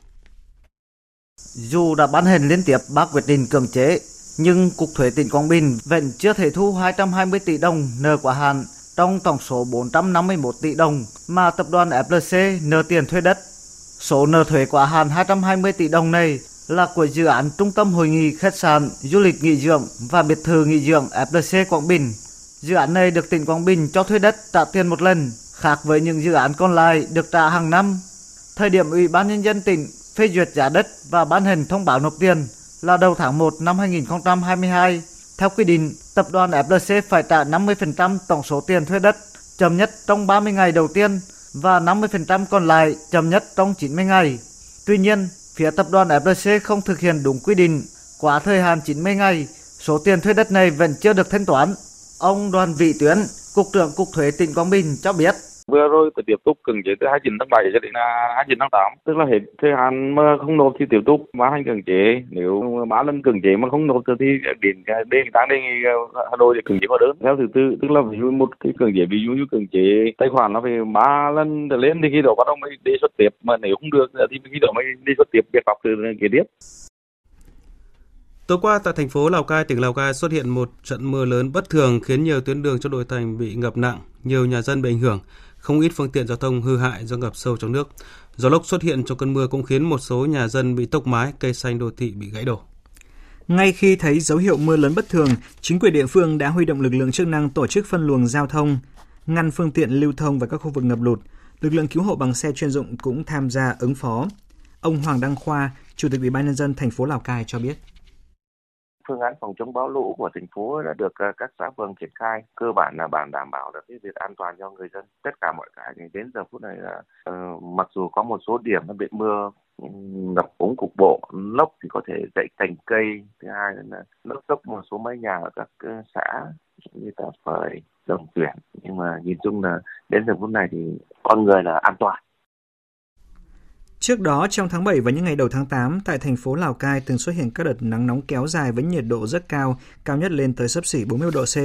Dù đã ban hành liên tiếp 3 quyết định cưỡng chế, nhưng Cục Thuế tỉnh Quảng Bình vẫn chưa thể thu 220 tỷ đồng nợ quá hạn trong tổng số 451 tỷ đồng mà tập đoàn FLC nợ tiền thuê đất. Số nợ thuế quá hạn 220 tỷ đồng này là của dự án Trung tâm Hội nghị Khách sạn, Du lịch nghỉ dưỡng và biệt thự nghỉ dưỡng FLC Quảng Bình. Dự án này được tỉnh Quảng Bình cho thuê đất trả tiền một lần, khác với những dự án còn lại được trả hàng năm. Thời điểm Ủy ban Nhân dân tỉnh phê duyệt giá đất và ban hành thông báo nộp tiền là đầu tháng 1 năm 2022. Theo quy định, tập đoàn FLC phải trả 50% tổng số tiền thuê đất chậm nhất trong 30 ngày đầu tiên và 50% còn lại chậm nhất trong 90 ngày. Tuy nhiên, phía tập đoàn FLC không thực hiện đúng quy định, quá thời hạn 90 ngày, số tiền thuê đất này vẫn chưa được thanh toán. Ông Đoàn Vị Tuyến, Cục trưởng Cục Thuế tỉnh Quảng Bình cho biết. Tôi tiếp tục cưỡng chế từ 29 tháng 7 cho đến 29 tháng 8. Tức là hết thời hạn mà không nộp thì tiếp tục bán hành cưỡng chế. Nếu ba lần cưỡng chế mà không nộp thì đến đề nghị tăng đề nghị Hà Nội để cưỡng chế hóa đơn. Theo thứ tự, tức là ví dụ một cái cưỡng chế ví dụ như cưỡng chế tài khoản nó phải ba lần trở lên thì khi đó bắt đầu mới đề xuất tiếp. Mà nếu không được thì khi đó mới đề xuất tiếp việc pháp từ kế tiếp. Tối qua tại thành phố Lào Cai, tỉnh Lào Cai xuất hiện một trận mưa lớn bất thường khiến nhiều tuyến đường trong nội thành bị ngập nặng, nhiều nhà dân bị ảnh hưởng, không ít phương tiện giao thông hư hại do ngập sâu trong nước. Gió lốc xuất hiện trong cơn mưa cũng khiến một số nhà dân bị tốc mái, cây xanh đô thị bị gãy đổ. Ngay khi thấy dấu hiệu mưa lớn bất thường, chính quyền địa phương đã huy động lực lượng chức năng tổ chức phân luồng giao thông, ngăn phương tiện lưu thông vào các khu vực ngập lụt. Lực lượng cứu hộ bằng xe chuyên dụng cũng tham gia ứng phó. Ông Hoàng Đăng Khoa, Chủ tịch Ủy ban nhân dân thành phố Lào Cai cho biết phương án phòng chống bão lũ của thành phố đã được ờ, các xã phường triển khai. Cơ bản là bản đảm bảo được cái việc an toàn cho người dân. Tất cả mọi cái đến giờ phút này là uh, mặc dù có một số điểm nó bị mưa ngập úng cục bộ lốc thì có thể gãy cành cây. Thứ hai là lốc dốc một số mái nhà ở các ờ, xã như tà phời đồng tuyển nhưng mà nhìn chung là đến giờ phút này thì con người là an toàn. Trước đó, trong tháng 7 và những ngày đầu tháng 8, tại thành phố Lào Cai từng xuất hiện các đợt nắng nóng kéo dài với nhiệt độ rất cao, cao nhất lên tới sấp xỉ 40 độ C.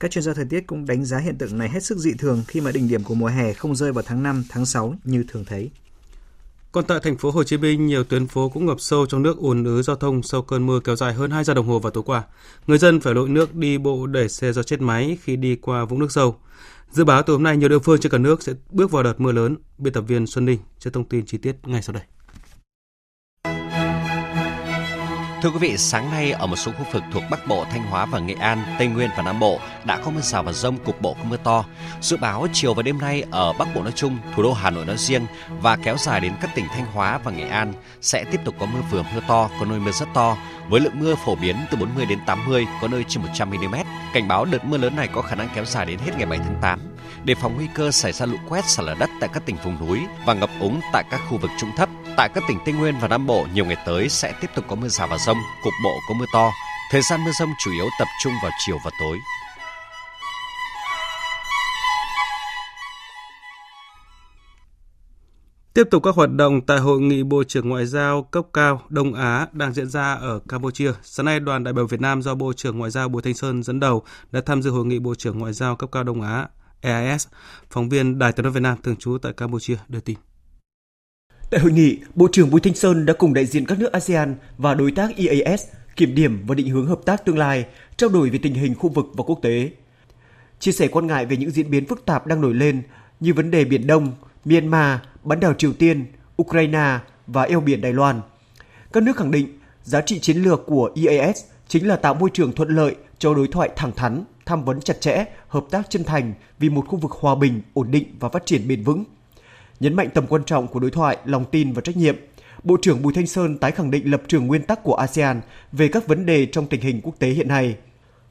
Các chuyên gia thời tiết cũng đánh giá hiện tượng này hết sức dị thường khi mà đỉnh điểm của mùa hè không rơi vào tháng 5, tháng 6 như thường thấy. Còn tại thành phố Hồ Chí Minh, nhiều tuyến phố cũng ngập sâu trong nước ùn ứ giao thông sau cơn mưa kéo dài hơn 2 giờ đồng hồ vào tối qua. Người dân phải lội nước đi bộ để xe do chết máy khi đi qua vũng nước sâu. Dự báo từ hôm nay, nhiều địa phương trên cả nước sẽ bước vào đợt mưa lớn. Biên tập viên Xuân Ninh sẽ thông tin chi tiết ngay sau đây. Thưa quý vị, sáng nay ở một số khu vực thuộc Bắc Bộ, Thanh Hóa và Nghệ An, Tây Nguyên và Nam Bộ đã có mưa rào và rông cục bộ có mưa to. Dự báo chiều và đêm nay ở Bắc Bộ nói chung, thủ đô Hà Nội nói riêng và kéo dài đến các tỉnh Thanh Hóa và Nghệ An sẽ tiếp tục có mưa vừa mưa to, có nơi mưa rất to, với lượng mưa phổ biến từ 40 đến 80, có nơi trên 100 mm. Cảnh báo đợt mưa lớn này có khả năng kéo dài đến hết ngày 7 tháng 8 đề phòng nguy cơ xảy ra lũ quét sạt lở đất tại các tỉnh vùng núi và ngập úng tại các khu vực trũng thấp. Tại các tỉnh Tây Nguyên và Nam Bộ, nhiều ngày tới sẽ tiếp tục có mưa rào và rông, cục bộ có mưa to. Thời gian mưa rông chủ yếu tập trung vào chiều và tối. Tiếp tục các hoạt động tại hội nghị Bộ trưởng Ngoại giao cấp cao Đông Á đang diễn ra ở Campuchia. Sáng nay, đoàn đại biểu Việt Nam do Bộ trưởng Ngoại giao Bùi Thanh Sơn dẫn đầu đã tham dự hội nghị Bộ trưởng Ngoại giao cấp cao Đông Á EAS. Phóng viên Đài tiếng nói Việt Nam thường trú tại Campuchia đưa tin. Tại hội nghị, Bộ trưởng Bùi Thanh Sơn đã cùng đại diện các nước ASEAN và đối tác EAS kiểm điểm và định hướng hợp tác tương lai, trao đổi về tình hình khu vực và quốc tế. Chia sẻ quan ngại về những diễn biến phức tạp đang nổi lên như vấn đề Biển Đông, Myanmar, bán đảo Triều Tiên, Ukraine và eo biển Đài Loan. Các nước khẳng định giá trị chiến lược của EAS chính là tạo môi trường thuận lợi cho đối thoại thẳng thắn, tham vấn chặt chẽ, hợp tác chân thành vì một khu vực hòa bình, ổn định và phát triển bền vững. Nhấn mạnh tầm quan trọng của đối thoại, lòng tin và trách nhiệm, Bộ trưởng Bùi Thanh Sơn tái khẳng định lập trường nguyên tắc của ASEAN về các vấn đề trong tình hình quốc tế hiện nay.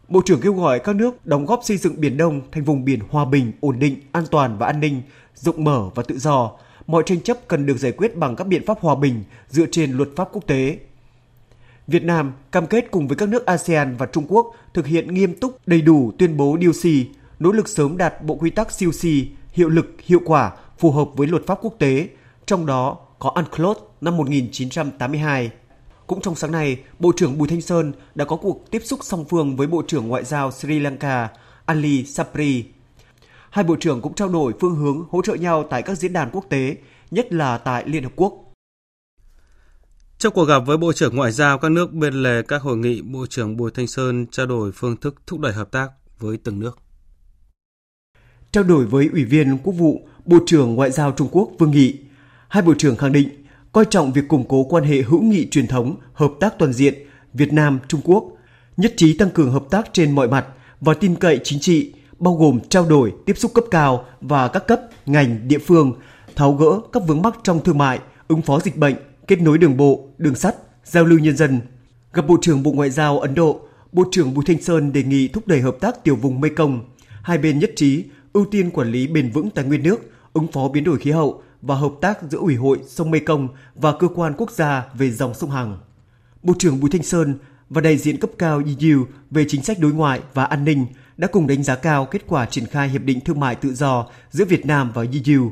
Bộ trưởng kêu gọi các nước đóng góp xây dựng Biển Đông thành vùng biển hòa bình, ổn định, an toàn và an ninh, rộng mở và tự do. Mọi tranh chấp cần được giải quyết bằng các biện pháp hòa bình dựa trên luật pháp quốc tế. Việt Nam cam kết cùng với các nước ASEAN và Trung Quốc thực hiện nghiêm túc đầy đủ tuyên bố DOC, nỗ lực sớm đạt bộ quy tắc COC hiệu lực, hiệu quả, phù hợp với luật pháp quốc tế, trong đó có UNCLOS năm 1982. Cũng trong sáng nay, Bộ trưởng Bùi Thanh Sơn đã có cuộc tiếp xúc song phương với Bộ trưởng Ngoại giao Sri Lanka Ali Sapri. Hai bộ trưởng cũng trao đổi phương hướng hỗ trợ nhau tại các diễn đàn quốc tế, nhất là tại Liên Hợp Quốc. Trong cuộc gặp với Bộ trưởng Ngoại giao các nước bên lề các hội nghị, Bộ trưởng Bùi Thanh Sơn trao đổi phương thức thúc đẩy hợp tác với từng nước. Trao đổi với Ủy viên Quốc vụ, Bộ trưởng Ngoại giao Trung Quốc Vương Nghị, hai bộ trưởng khẳng định coi trọng việc củng cố quan hệ hữu nghị truyền thống, hợp tác toàn diện Việt Nam Trung Quốc, nhất trí tăng cường hợp tác trên mọi mặt và tin cậy chính trị, bao gồm trao đổi, tiếp xúc cấp cao và các cấp, ngành, địa phương, tháo gỡ các vướng mắc trong thương mại, ứng phó dịch bệnh, kết nối đường bộ, đường sắt, giao lưu nhân dân. Gặp Bộ trưởng Bộ Ngoại giao Ấn Độ, Bộ trưởng Bùi Thanh Sơn đề nghị thúc đẩy hợp tác tiểu vùng Mekong. Hai bên nhất trí ưu tiên quản lý bền vững tài nguyên nước, ứng phó biến đổi khí hậu và hợp tác giữa Ủy hội sông Mekong và cơ quan quốc gia về dòng sông Hằng. Bộ trưởng Bùi Thanh Sơn và đại diện cấp cao EU về chính sách đối ngoại và an ninh đã cùng đánh giá cao kết quả triển khai hiệp định thương mại tự do giữa Việt Nam và EU.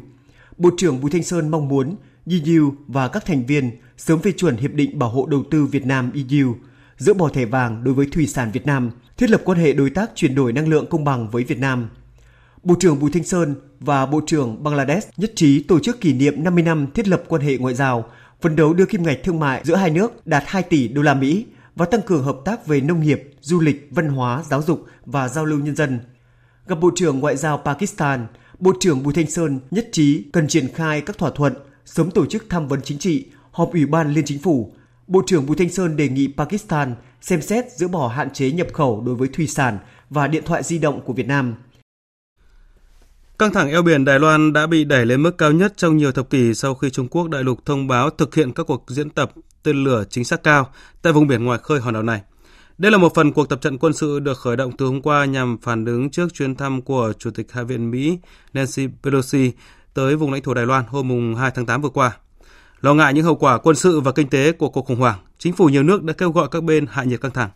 Bộ trưởng Bùi Thanh Sơn mong muốn EU và các thành viên sớm phê chuẩn hiệp định bảo hộ đầu tư Việt Nam EU, giữa bỏ thẻ vàng đối với thủy sản Việt Nam, thiết lập quan hệ đối tác chuyển đổi năng lượng công bằng với Việt Nam. Bộ trưởng Bùi Thanh Sơn và Bộ trưởng Bangladesh nhất trí tổ chức kỷ niệm 50 năm thiết lập quan hệ ngoại giao, phấn đấu đưa kim ngạch thương mại giữa hai nước đạt 2 tỷ đô la Mỹ và tăng cường hợp tác về nông nghiệp, du lịch, văn hóa, giáo dục và giao lưu nhân dân. Gặp Bộ trưởng Ngoại giao Pakistan, Bộ trưởng Bùi Thanh Sơn nhất trí cần triển khai các thỏa thuận, sớm tổ chức tham vấn chính trị, họp Ủy ban Liên Chính phủ. Bộ trưởng Bùi Thanh Sơn đề nghị Pakistan xem xét dỡ bỏ hạn chế nhập khẩu đối với thủy sản và điện thoại di động của Việt Nam. Căng thẳng eo biển Đài Loan đã bị đẩy lên mức cao nhất trong nhiều thập kỷ sau khi Trung Quốc đại lục thông báo thực hiện các cuộc diễn tập tên lửa chính xác cao tại vùng biển ngoài khơi hòn đảo này. Đây là một phần cuộc tập trận quân sự được khởi động từ hôm qua nhằm phản ứng trước chuyến thăm của Chủ tịch Hạ viện Mỹ Nancy Pelosi tới vùng lãnh thổ Đài Loan hôm 2 tháng 8 vừa qua. Lo ngại những hậu quả quân sự và kinh tế của cuộc khủng hoảng, chính phủ nhiều nước đã kêu gọi các bên hạ nhiệt căng thẳng.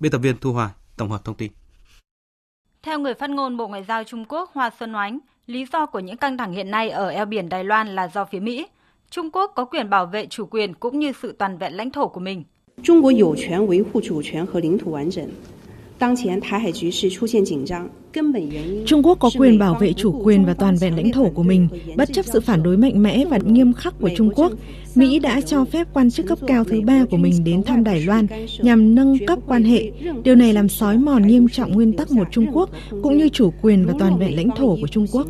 Biên tập viên Thu Hoài tổng hợp thông tin. Theo người phát ngôn Bộ Ngoại giao Trung Quốc Hoa Xuân Oánh, lý do của những căng thẳng hiện nay ở eo biển Đài Loan là do phía Mỹ. Trung Quốc có quyền bảo vệ chủ quyền cũng như sự toàn vẹn lãnh thổ của mình. Trung Quốc có quyền bảo vệ chủ quyền và lãnh thổ Trung Quốc có quyền bảo vệ chủ quyền và toàn vẹn lãnh thổ của mình, bất chấp sự phản đối mạnh mẽ và nghiêm khắc của Trung Quốc. Mỹ đã cho phép quan chức cấp cao thứ ba của mình đến thăm Đài Loan nhằm nâng cấp quan hệ. Điều này làm sói mòn nghiêm trọng nguyên tắc một Trung Quốc cũng như chủ quyền và toàn vẹn lãnh thổ của Trung Quốc.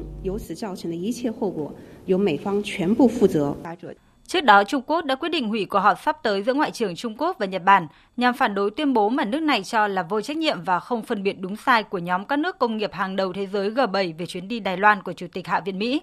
Trước đó, Trung Quốc đã quyết định hủy cuộc họp sắp tới giữa Ngoại trưởng Trung Quốc và Nhật Bản nhằm phản đối tuyên bố mà nước này cho là vô trách nhiệm và không phân biệt đúng sai của nhóm các nước công nghiệp hàng đầu thế giới G7 về chuyến đi Đài Loan của Chủ tịch Hạ viện Mỹ.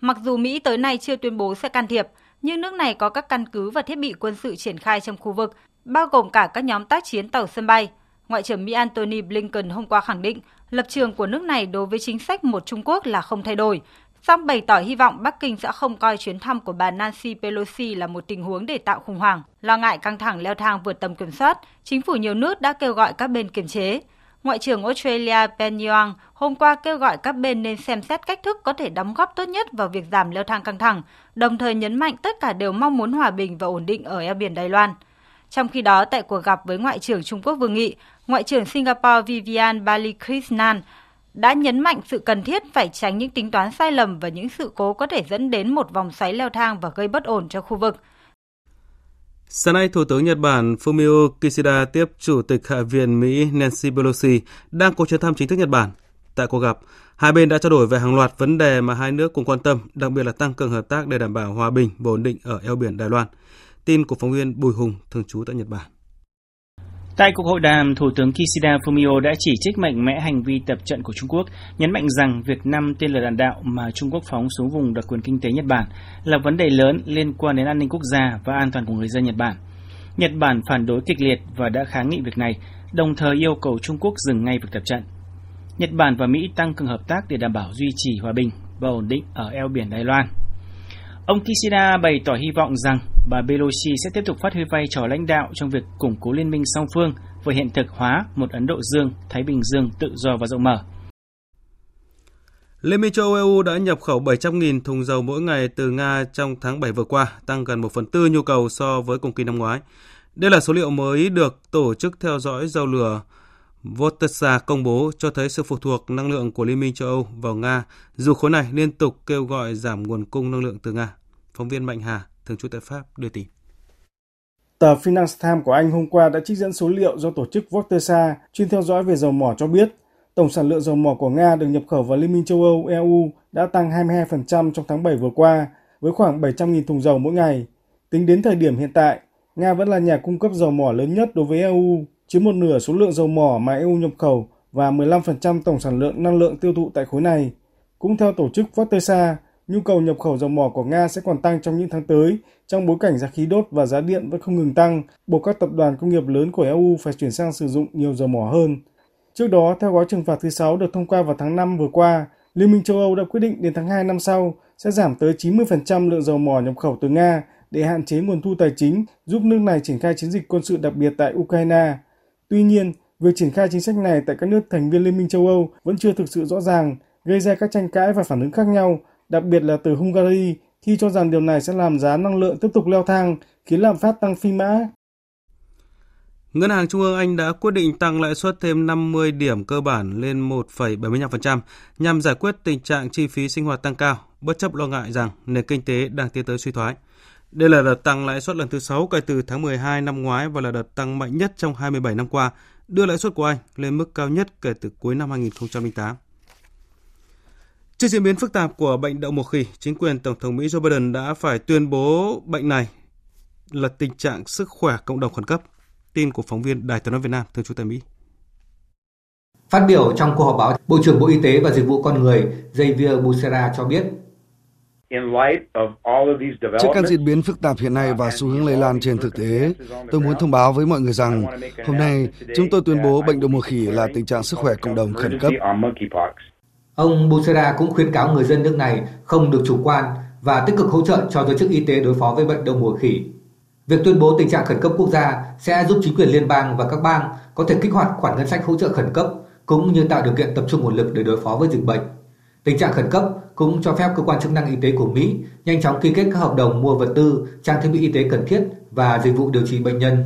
Mặc dù Mỹ tới nay chưa tuyên bố sẽ can thiệp, nhưng nước này có các căn cứ và thiết bị quân sự triển khai trong khu vực, bao gồm cả các nhóm tác chiến tàu sân bay. Ngoại trưởng Mỹ Antony Blinken hôm qua khẳng định lập trường của nước này đối với chính sách một Trung Quốc là không thay đổi, song bày tỏ hy vọng Bắc Kinh sẽ không coi chuyến thăm của bà Nancy Pelosi là một tình huống để tạo khủng hoảng. Lo ngại căng thẳng leo thang vượt tầm kiểm soát, chính phủ nhiều nước đã kêu gọi các bên kiềm chế. Ngoại trưởng Australia Penny Wong hôm qua kêu gọi các bên nên xem xét cách thức có thể đóng góp tốt nhất vào việc giảm leo thang căng thẳng, đồng thời nhấn mạnh tất cả đều mong muốn hòa bình và ổn định ở eo biển Đài Loan. Trong khi đó, tại cuộc gặp với Ngoại trưởng Trung Quốc Vương Nghị, Ngoại trưởng Singapore Vivian Balakrishnan đã nhấn mạnh sự cần thiết phải tránh những tính toán sai lầm và những sự cố có thể dẫn đến một vòng xoáy leo thang và gây bất ổn cho khu vực. Sáng nay, Thủ tướng Nhật Bản Fumio Kishida tiếp Chủ tịch Hạ viện Mỹ Nancy Pelosi đang có chuyến thăm chính thức Nhật Bản. Tại cuộc gặp, hai bên đã trao đổi về hàng loạt vấn đề mà hai nước cùng quan tâm, đặc biệt là tăng cường hợp tác để đảm bảo hòa bình và ổn định ở eo biển Đài Loan. Tin của phóng viên Bùi Hùng, thường trú tại Nhật Bản. Tại cuộc hội đàm, Thủ tướng Kishida Fumio đã chỉ trích mạnh mẽ hành vi tập trận của Trung Quốc, nhấn mạnh rằng việc năm tên lửa đạn đạo mà Trung Quốc phóng xuống vùng đặc quyền kinh tế Nhật Bản là vấn đề lớn liên quan đến an ninh quốc gia và an toàn của người dân Nhật Bản. Nhật Bản phản đối kịch liệt và đã kháng nghị việc này, đồng thời yêu cầu Trung Quốc dừng ngay việc tập trận. Nhật Bản và Mỹ tăng cường hợp tác để đảm bảo duy trì hòa bình và ổn định ở eo biển Đài Loan. Ông Kishida bày tỏ hy vọng rằng bà Pelosi sẽ tiếp tục phát huy vai trò lãnh đạo trong việc củng cố liên minh song phương và hiện thực hóa một Ấn Độ Dương, Thái Bình Dương tự do và rộng mở. Liên minh châu Âu EU đã nhập khẩu 700.000 thùng dầu mỗi ngày từ Nga trong tháng 7 vừa qua, tăng gần 1 phần tư nhu cầu so với cùng kỳ năm ngoái. Đây là số liệu mới được Tổ chức theo dõi dầu lửa Votesa công bố cho thấy sự phụ thuộc năng lượng của Liên minh châu Âu vào Nga, dù khối này liên tục kêu gọi giảm nguồn cung năng lượng từ Nga. Phóng viên Mạnh Hà, thường trú tại Pháp, đưa tin. Tờ Finance Times của Anh hôm qua đã trích dẫn số liệu do tổ chức Vortexa chuyên theo dõi về dầu mỏ cho biết, tổng sản lượng dầu mỏ của Nga được nhập khẩu vào Liên minh châu Âu EU đã tăng 22% trong tháng 7 vừa qua, với khoảng 700.000 thùng dầu mỗi ngày. Tính đến thời điểm hiện tại, Nga vẫn là nhà cung cấp dầu mỏ lớn nhất đối với EU, chiếm một nửa số lượng dầu mỏ mà EU nhập khẩu và 15% tổng sản lượng năng lượng tiêu thụ tại khối này. Cũng theo tổ chức Vortesa, nhu cầu nhập khẩu dầu mỏ của Nga sẽ còn tăng trong những tháng tới, trong bối cảnh giá khí đốt và giá điện vẫn không ngừng tăng, buộc các tập đoàn công nghiệp lớn của EU phải chuyển sang sử dụng nhiều dầu mỏ hơn. Trước đó, theo gói trừng phạt thứ 6 được thông qua vào tháng 5 vừa qua, Liên minh châu Âu đã quyết định đến tháng 2 năm sau sẽ giảm tới 90% lượng dầu mỏ nhập khẩu từ Nga để hạn chế nguồn thu tài chính giúp nước này triển khai chiến dịch quân sự đặc biệt tại Ukraine. Tuy nhiên, việc triển khai chính sách này tại các nước thành viên Liên minh châu Âu vẫn chưa thực sự rõ ràng, gây ra các tranh cãi và phản ứng khác nhau, đặc biệt là từ Hungary khi cho rằng điều này sẽ làm giá năng lượng tiếp tục leo thang, khiến lạm phát tăng phi mã. Ngân hàng Trung ương Anh đã quyết định tăng lãi suất thêm 50 điểm cơ bản lên 1,75% nhằm giải quyết tình trạng chi phí sinh hoạt tăng cao, bất chấp lo ngại rằng nền kinh tế đang tiến tới suy thoái. Đây là đợt tăng lãi suất lần thứ 6 kể từ tháng 12 năm ngoái và là đợt tăng mạnh nhất trong 27 năm qua, đưa lãi suất của Anh lên mức cao nhất kể từ cuối năm 2008. Trước diễn biến phức tạp của bệnh đậu mùa khỉ, chính quyền Tổng thống Mỹ Joe Biden đã phải tuyên bố bệnh này là tình trạng sức khỏe cộng đồng khẩn cấp. Tin của phóng viên Đài tiếng nói Việt Nam thường trú tại Mỹ. Phát biểu trong cuộc họp báo, Bộ trưởng Bộ Y tế và Dịch vụ Con Người Javier Becerra cho biết Trước các diễn biến phức tạp hiện nay và xu hướng lây lan trên thực tế, tôi muốn thông báo với mọi người rằng hôm nay chúng tôi tuyên bố bệnh đậu mùa khỉ là tình trạng sức khỏe cộng đồng khẩn cấp. Ông Bucera cũng khuyến cáo người dân nước này không được chủ quan và tích cực hỗ trợ cho giới chức y tế đối phó với bệnh đậu mùa khỉ. Việc tuyên bố tình trạng khẩn cấp quốc gia sẽ giúp chính quyền liên bang và các bang có thể kích hoạt khoản ngân sách hỗ trợ khẩn cấp cũng như tạo điều kiện tập trung nguồn lực để đối phó với dịch bệnh. Tình trạng khẩn cấp cũng cho phép cơ quan chức năng y tế của Mỹ nhanh chóng ký kết các hợp đồng mua vật tư, trang thiết bị y tế cần thiết và dịch vụ điều trị bệnh nhân.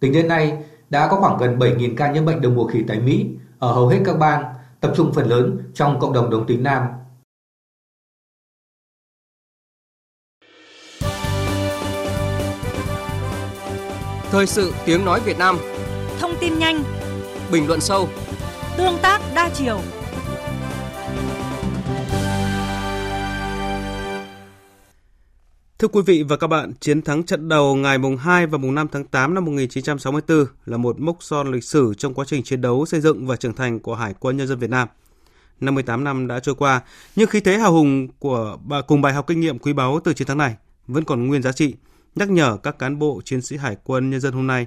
Tính đến nay, đã có khoảng gần 7.000 ca nhiễm bệnh đậu mùa khỉ tại Mỹ ở hầu hết các bang, tập trung phần lớn trong cộng đồng đồng tính nam. Thời sự tiếng nói Việt Nam. Thông tin nhanh. Bình luận sâu. Tương tác đa chiều Thưa quý vị và các bạn, chiến thắng trận đầu ngày mùng 2 và mùng 5 tháng 8 năm 1964 là một mốc son lịch sử trong quá trình chiến đấu xây dựng và trưởng thành của Hải quân Nhân dân Việt Nam. 58 năm đã trôi qua, nhưng khí thế hào hùng của cùng bài học kinh nghiệm quý báu từ chiến thắng này vẫn còn nguyên giá trị, nhắc nhở các cán bộ chiến sĩ Hải quân Nhân dân hôm nay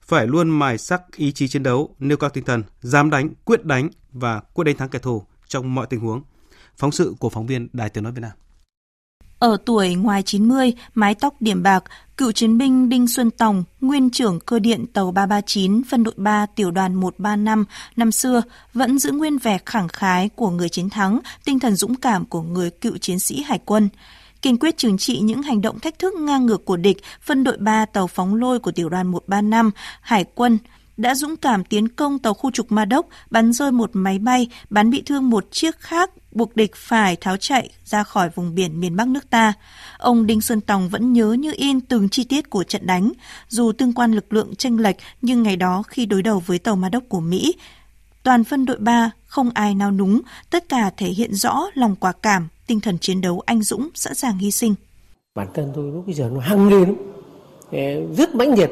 phải luôn mài sắc ý chí chiến đấu, nêu cao tinh thần, dám đánh, quyết đánh và quyết đánh thắng kẻ thù trong mọi tình huống. Phóng sự của phóng viên Đài Tiếng Nói Việt Nam. Ở tuổi ngoài 90, mái tóc điểm bạc, cựu chiến binh Đinh Xuân Tòng, nguyên trưởng cơ điện tàu 339, phân đội 3, tiểu đoàn 135 năm xưa, vẫn giữ nguyên vẻ khẳng khái của người chiến thắng, tinh thần dũng cảm của người cựu chiến sĩ hải quân. Kiên quyết trừng trị những hành động thách thức ngang ngược của địch, phân đội 3 tàu phóng lôi của tiểu đoàn 135, hải quân, đã dũng cảm tiến công tàu khu trục Ma Đốc, bắn rơi một máy bay, bắn bị thương một chiếc khác, buộc địch phải tháo chạy ra khỏi vùng biển miền Bắc nước ta. Ông Đinh Xuân Tòng vẫn nhớ như in từng chi tiết của trận đánh. Dù tương quan lực lượng tranh lệch, nhưng ngày đó khi đối đầu với tàu Ma Đốc của Mỹ, toàn phân đội 3 không ai nao núng, tất cả thể hiện rõ lòng quả cảm, tinh thần chiến đấu anh dũng, sẵn sàng hy sinh. Bản thân tôi lúc bây giờ nó hăng lên, ờ, rất mãnh liệt,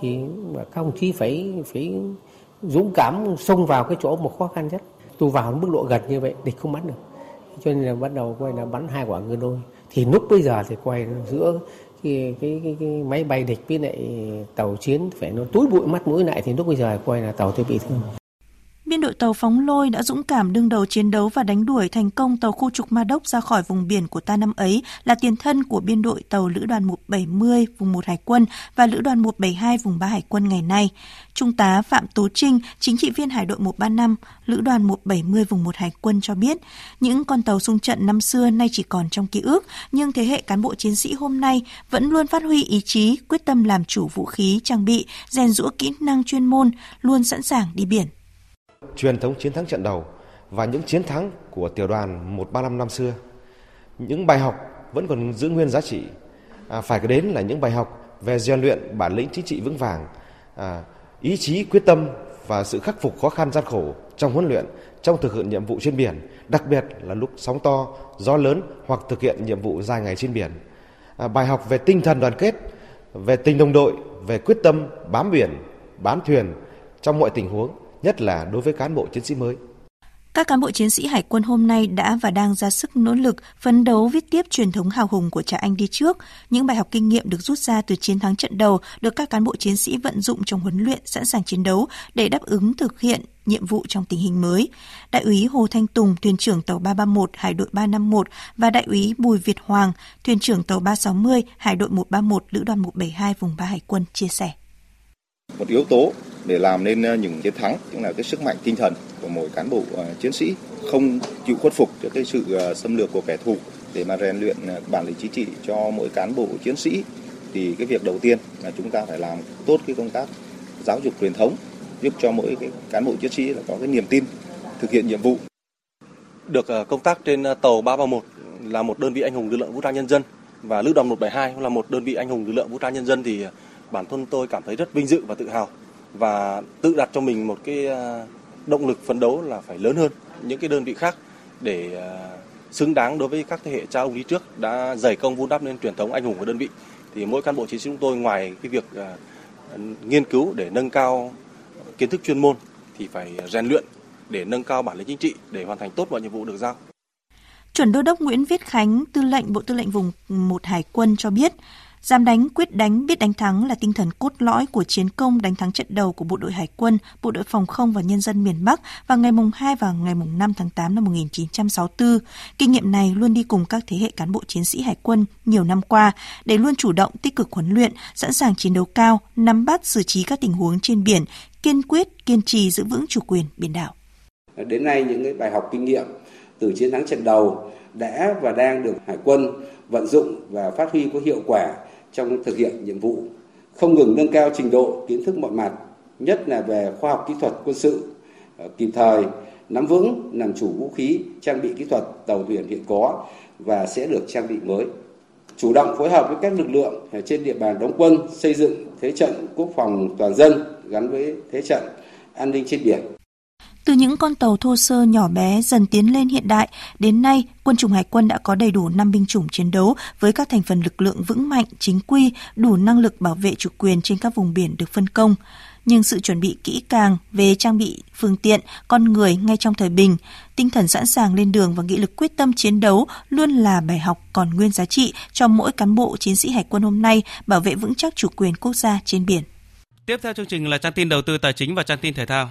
thì các ông chí phải phải dũng cảm xông vào cái chỗ một khó khăn nhất tôi vào mức độ gần như vậy địch không bắn được. Cho nên là bắt đầu quay là bắn hai quả ngư đôi thì lúc bây giờ thì quay giữa cái, cái, cái, cái máy bay địch với lại tàu chiến phải nó túi bụi mắt mũi lại thì lúc bây giờ quay là tàu tôi bị thương biên đội tàu phóng lôi đã dũng cảm đương đầu chiến đấu và đánh đuổi thành công tàu khu trục Ma Đốc ra khỏi vùng biển của ta năm ấy là tiền thân của biên đội tàu lữ đoàn 170 vùng 1 Hải quân và lữ đoàn 172 vùng 3 Hải quân ngày nay. Trung tá Phạm Tố Trinh, chính trị viên Hải đội 135, lữ đoàn 170 vùng 1 Hải quân cho biết, những con tàu xung trận năm xưa nay chỉ còn trong ký ức, nhưng thế hệ cán bộ chiến sĩ hôm nay vẫn luôn phát huy ý chí, quyết tâm làm chủ vũ khí, trang bị, rèn rũa kỹ năng chuyên môn, luôn sẵn sàng đi biển truyền thống chiến thắng trận đầu và những chiến thắng của tiểu đoàn 135 năm xưa. Những bài học vẫn còn giữ nguyên giá trị. À, phải kể đến là những bài học về rèn luyện bản lĩnh chính trị vững vàng, à, ý chí quyết tâm và sự khắc phục khó khăn gian khổ trong huấn luyện, trong thực hiện nhiệm vụ trên biển, đặc biệt là lúc sóng to, gió lớn hoặc thực hiện nhiệm vụ dài ngày trên biển. À, bài học về tinh thần đoàn kết, về tình đồng đội, về quyết tâm bám biển, bám thuyền trong mọi tình huống nhất là đối với cán bộ chiến sĩ mới. Các cán bộ chiến sĩ hải quân hôm nay đã và đang ra sức nỗ lực phấn đấu viết tiếp truyền thống hào hùng của cha anh đi trước. Những bài học kinh nghiệm được rút ra từ chiến thắng trận đầu được các cán bộ chiến sĩ vận dụng trong huấn luyện sẵn sàng chiến đấu để đáp ứng thực hiện nhiệm vụ trong tình hình mới. Đại úy Hồ Thanh Tùng, thuyền trưởng tàu 331 Hải đội 351 và đại úy Bùi Việt Hoàng, thuyền trưởng tàu 360 Hải đội 131 Lữ đoàn 172 vùng 3 Hải quân chia sẻ. Một yếu tố để làm nên ờ, những chiến thắng, chính là cái sức mạnh tinh thần của mỗi cán bộ ờ, chiến sĩ không chịu khuất phục trước cái sự ờ, xâm lược của kẻ thù để mà rèn luyện bản lĩnh chính trị cho mỗi cán bộ chiến sĩ, thì cái việc đầu tiên là chúng ta phải làm tốt cái công tác giáo dục truyền thống, giúp cho mỗi cái cán bộ chiến sĩ là có cái niềm tin thực hiện nhiệm vụ. Được công tác trên tàu 331 là một đơn vị anh hùng lực lượng vũ trang nhân dân và lữ đoàn 172 là một đơn vị anh hùng lực lượng vũ trang nhân dân thì bản thân tôi cảm thấy rất vinh dự và tự hào và tự đặt cho mình một cái à, động lực phấn đấu là phải lớn hơn những cái đơn vị khác để à, xứng đáng đối với các thế hệ cha ông đi trước đã dày công vun đắp nên truyền thống anh hùng của đơn vị thì mỗi cán bộ chiến sĩ chúng tôi ngoài cái việc à, nghiên cứu để nâng cao kiến thức chuyên môn thì phải rèn luyện để nâng cao bản lĩnh chính trị để hoàn thành tốt mọi nhiệm vụ được giao. Chuẩn đô đốc Nguyễn Viết Khánh, tư lệnh Bộ Tư lệnh vùng 1 Hải quân cho biết, Dám đánh, quyết đánh, biết đánh thắng là tinh thần cốt lõi của chiến công đánh thắng trận đầu của bộ đội Hải quân, bộ đội phòng không và nhân dân miền Bắc vào ngày mùng 2 và ngày mùng 5 tháng 8 năm 1964. Kinh nghiệm này luôn đi cùng các thế hệ cán bộ chiến sĩ Hải quân nhiều năm qua để luôn chủ động tích cực huấn luyện, sẵn sàng chiến đấu cao, nắm bắt xử trí các tình huống trên biển, kiên quyết, kiên trì giữ vững chủ quyền biển đảo. Đến nay những cái bài học kinh nghiệm từ chiến thắng trận đầu đã và đang được Hải quân vận dụng và phát huy có hiệu quả trong thực hiện nhiệm vụ, không ngừng nâng cao trình độ kiến thức mọi mặt, nhất là về khoa học kỹ thuật quân sự, ờ, kịp thời nắm vững làm chủ vũ khí, trang bị kỹ thuật tàu thuyền hiện có và sẽ được trang bị mới. Chủ động phối hợp với các lực lượng trên địa bàn đóng quân xây dựng thế trận quốc phòng toàn dân gắn với thế trận an ninh trên biển. Từ những con tàu thô sơ nhỏ bé dần tiến lên hiện đại, đến nay quân chủng hải quân đã có đầy đủ 5 binh chủng chiến đấu với các thành phần lực lượng vững mạnh, chính quy, đủ năng lực bảo vệ chủ quyền trên các vùng biển được phân công. Nhưng sự chuẩn bị kỹ càng về trang bị phương tiện, con người ngay trong thời bình, tinh thần sẵn sàng lên đường và nghị lực quyết tâm chiến đấu luôn là bài học còn nguyên giá trị cho mỗi cán bộ chiến sĩ hải quân hôm nay bảo vệ vững chắc chủ quyền quốc gia trên biển. Tiếp theo chương trình là trang tin đầu tư tài chính và trang tin thể thao.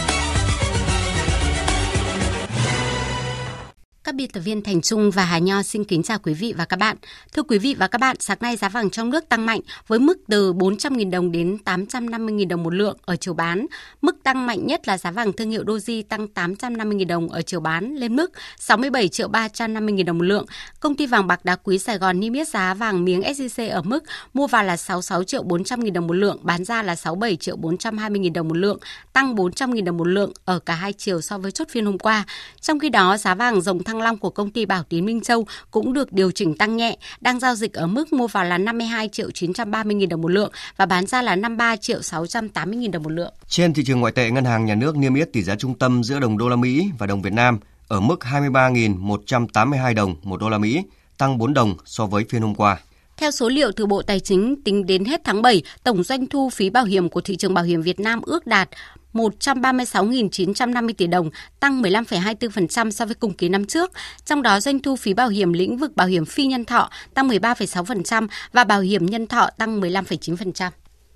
Các biên tập viên Thành Trung và Hà Nho xin kính chào quý vị và các bạn. Thưa quý vị và các bạn, sáng nay giá vàng trong nước tăng mạnh với mức từ 400.000 đồng đến 850.000 đồng một lượng ở chiều bán. Mức tăng mạnh nhất là giá vàng thương hiệu Doji tăng 850.000 đồng ở chiều bán lên mức 67 triệu 350.000 đồng một lượng. Công ty vàng bạc đá quý Sài Gòn niêm yết giá vàng miếng SJC ở mức mua vào là 66 triệu 400.000 đồng một lượng, bán ra là 67 triệu 420.000 đồng một lượng, tăng 400.000 đồng một lượng ở cả hai chiều so với chốt phiên hôm qua. Trong khi đó, giá vàng dòng Thăng Long của công ty Bảo Tín Minh Châu cũng được điều chỉnh tăng nhẹ, đang giao dịch ở mức mua vào là 52 triệu 930 000 đồng một lượng và bán ra là 53 triệu 680 000 đồng một lượng. Trên thị trường ngoại tệ, ngân hàng nhà nước niêm yết tỷ giá trung tâm giữa đồng đô la Mỹ và đồng Việt Nam ở mức 23.182 đồng một đô la Mỹ, tăng 4 đồng so với phiên hôm qua. Theo số liệu từ Bộ Tài chính, tính đến hết tháng 7, tổng doanh thu phí bảo hiểm của thị trường bảo hiểm Việt Nam ước đạt 136.950 tỷ đồng, tăng 15,24% so với cùng kỳ năm trước. Trong đó doanh thu phí bảo hiểm lĩnh vực bảo hiểm phi nhân thọ tăng 13,6% và bảo hiểm nhân thọ tăng 15,9%.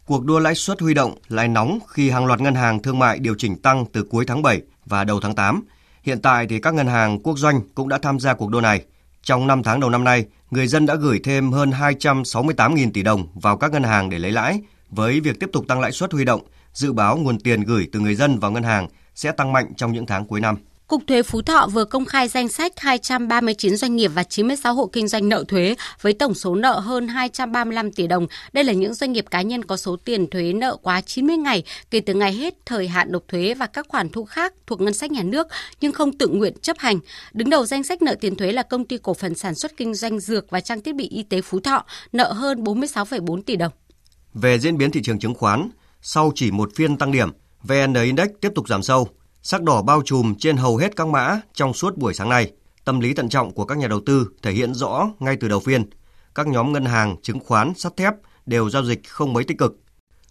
Cuộc đua lãi suất huy động lại nóng khi hàng loạt ngân hàng thương mại điều chỉnh tăng từ cuối tháng 7 và đầu tháng 8. Hiện tại thì các ngân hàng quốc doanh cũng đã tham gia cuộc đua này. Trong 5 tháng đầu năm nay, người dân đã gửi thêm hơn 268.000 tỷ đồng vào các ngân hàng để lấy lãi. Với việc tiếp tục tăng lãi suất huy động, dự báo nguồn tiền gửi từ người dân vào ngân hàng sẽ tăng mạnh trong những tháng cuối năm. Cục Thuế Phú Thọ vừa công khai danh sách 239 doanh nghiệp và 96 hộ kinh doanh nợ thuế với tổng số nợ hơn 235 tỷ đồng. Đây là những doanh nghiệp cá nhân có số tiền thuế nợ quá 90 ngày kể từ ngày hết thời hạn nộp thuế và các khoản thu khác thuộc ngân sách nhà nước nhưng không tự nguyện chấp hành. Đứng đầu danh sách nợ tiền thuế là công ty cổ phần sản xuất kinh doanh dược và trang thiết bị y tế Phú Thọ, nợ hơn 46,4 tỷ đồng. Về diễn biến thị trường chứng khoán, sau chỉ một phiên tăng điểm, VN Index tiếp tục giảm sâu Sắc đỏ bao trùm trên hầu hết các mã trong suốt buổi sáng nay. Tâm lý thận trọng của các nhà đầu tư thể hiện rõ ngay từ đầu phiên. Các nhóm ngân hàng, chứng khoán, sắt thép đều giao dịch không mấy tích cực.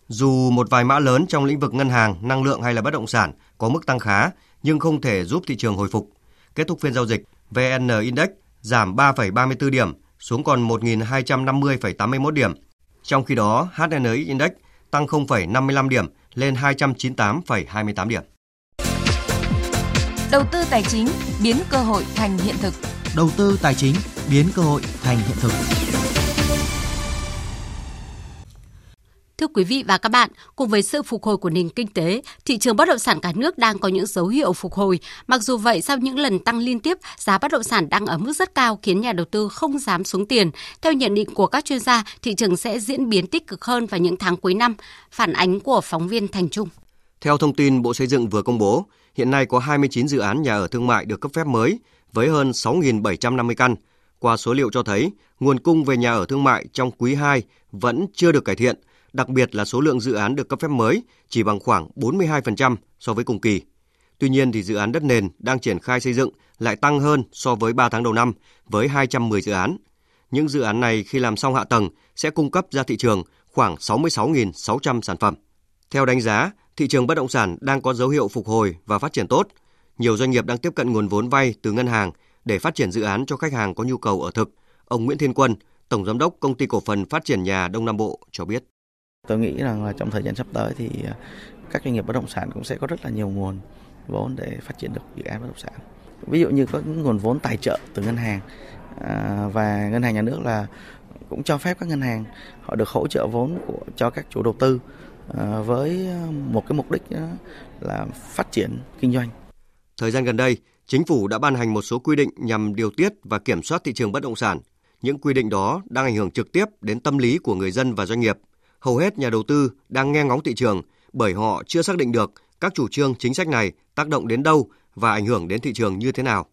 Dù một vài mã lớn trong lĩnh vực ngân hàng, năng lượng hay là bất động sản có mức tăng khá, nhưng không thể giúp thị trường hồi phục. Kết thúc phiên giao dịch, VN Index giảm 3,34 điểm xuống còn 1.250,81 điểm. Trong khi đó, HNX Index tăng 0,55 điểm lên 298,28 điểm. Đầu tư tài chính biến cơ hội thành hiện thực. Đầu tư tài chính biến cơ hội thành hiện thực. Thưa quý vị và các bạn, cùng với sự phục hồi của nền kinh tế, thị trường bất động sản cả nước đang có những dấu hiệu phục hồi. Mặc dù vậy, sau những lần tăng liên tiếp, giá bất động sản đang ở mức rất cao khiến nhà đầu tư không dám xuống tiền. Theo nhận định của các chuyên gia, thị trường sẽ diễn biến tích cực hơn vào những tháng cuối năm. Phản ánh của phóng viên Thành Trung. Theo thông tin Bộ Xây dựng vừa công bố, hiện nay có 29 dự án nhà ở thương mại được cấp phép mới với hơn 6.750 căn. Qua số liệu cho thấy, nguồn cung về nhà ở thương mại trong quý 2 vẫn chưa được cải thiện, đặc biệt là số lượng dự án được cấp phép mới chỉ bằng khoảng 42% so với cùng kỳ. Tuy nhiên thì dự án đất nền đang triển khai xây dựng lại tăng hơn so với 3 tháng đầu năm với 210 dự án. Những dự án này khi làm xong hạ tầng sẽ cung cấp ra thị trường khoảng 66.600 sản phẩm. Theo đánh giá, thị trường bất động sản đang có dấu hiệu phục hồi và phát triển tốt. Nhiều doanh nghiệp đang tiếp cận nguồn vốn vay từ ngân hàng để phát triển dự án cho khách hàng có nhu cầu ở thực. Ông Nguyễn Thiên Quân, Tổng Giám đốc Công ty Cổ phần Phát triển Nhà Đông Nam Bộ cho biết. Tôi nghĩ rằng là trong thời gian sắp tới thì à, các doanh nghiệp bất động sản cũng sẽ có rất là nhiều nguồn vốn để phát triển được dự án bất động sản. Ví dụ như có nguồn vốn tài trợ từ ngân hàng à, và ngân hàng nhà nước là cũng cho phép các ngân hàng họ được hỗ trợ vốn của cho các chủ đầu tư à, với một cái mục đích là phát triển kinh doanh. Thời gian gần đây, chính phủ đã ban hành một số quy định nhằm điều tiết và kiểm soát thị trường bất động sản. Những quy định đó đang ảnh hưởng trực tiếp đến tâm lý của người dân và doanh nghiệp. Hầu hết nhà đầu tư đang nghe ngóng thị trường bởi họ chưa xác định được các chủ trương chính sách này tác động đến đâu và ảnh hưởng đến thị trường như thế nào.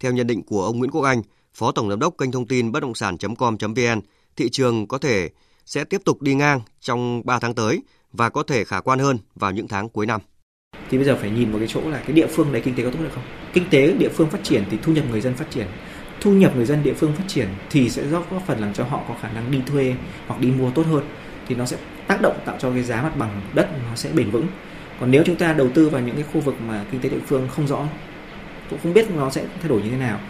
Theo nhận định của ông Nguyễn Quốc Anh, Phó Tổng Giám đốc kênh thông tin bất động sản.com.vn, thị trường có thể sẽ tiếp tục đi ngang trong 3 tháng tới và có thể khả quan hơn vào những tháng cuối năm. Thì bây giờ phải nhìn vào cái chỗ là cái địa phương đấy kinh tế có tốt được không. Kinh tế địa phương phát triển thì thu nhập người dân phát triển. Thu nhập người dân địa phương phát triển thì sẽ góp phần làm cho họ có khả năng đi thuê hoặc đi mua tốt hơn. Thì nó sẽ tác động tạo cho cái giá mặt bằng đất nó sẽ bền vững. Còn nếu chúng ta đầu tư vào những cái khu vực mà kinh tế địa phương không rõ, cũng không biết nó sẽ thay đổi như thế nào,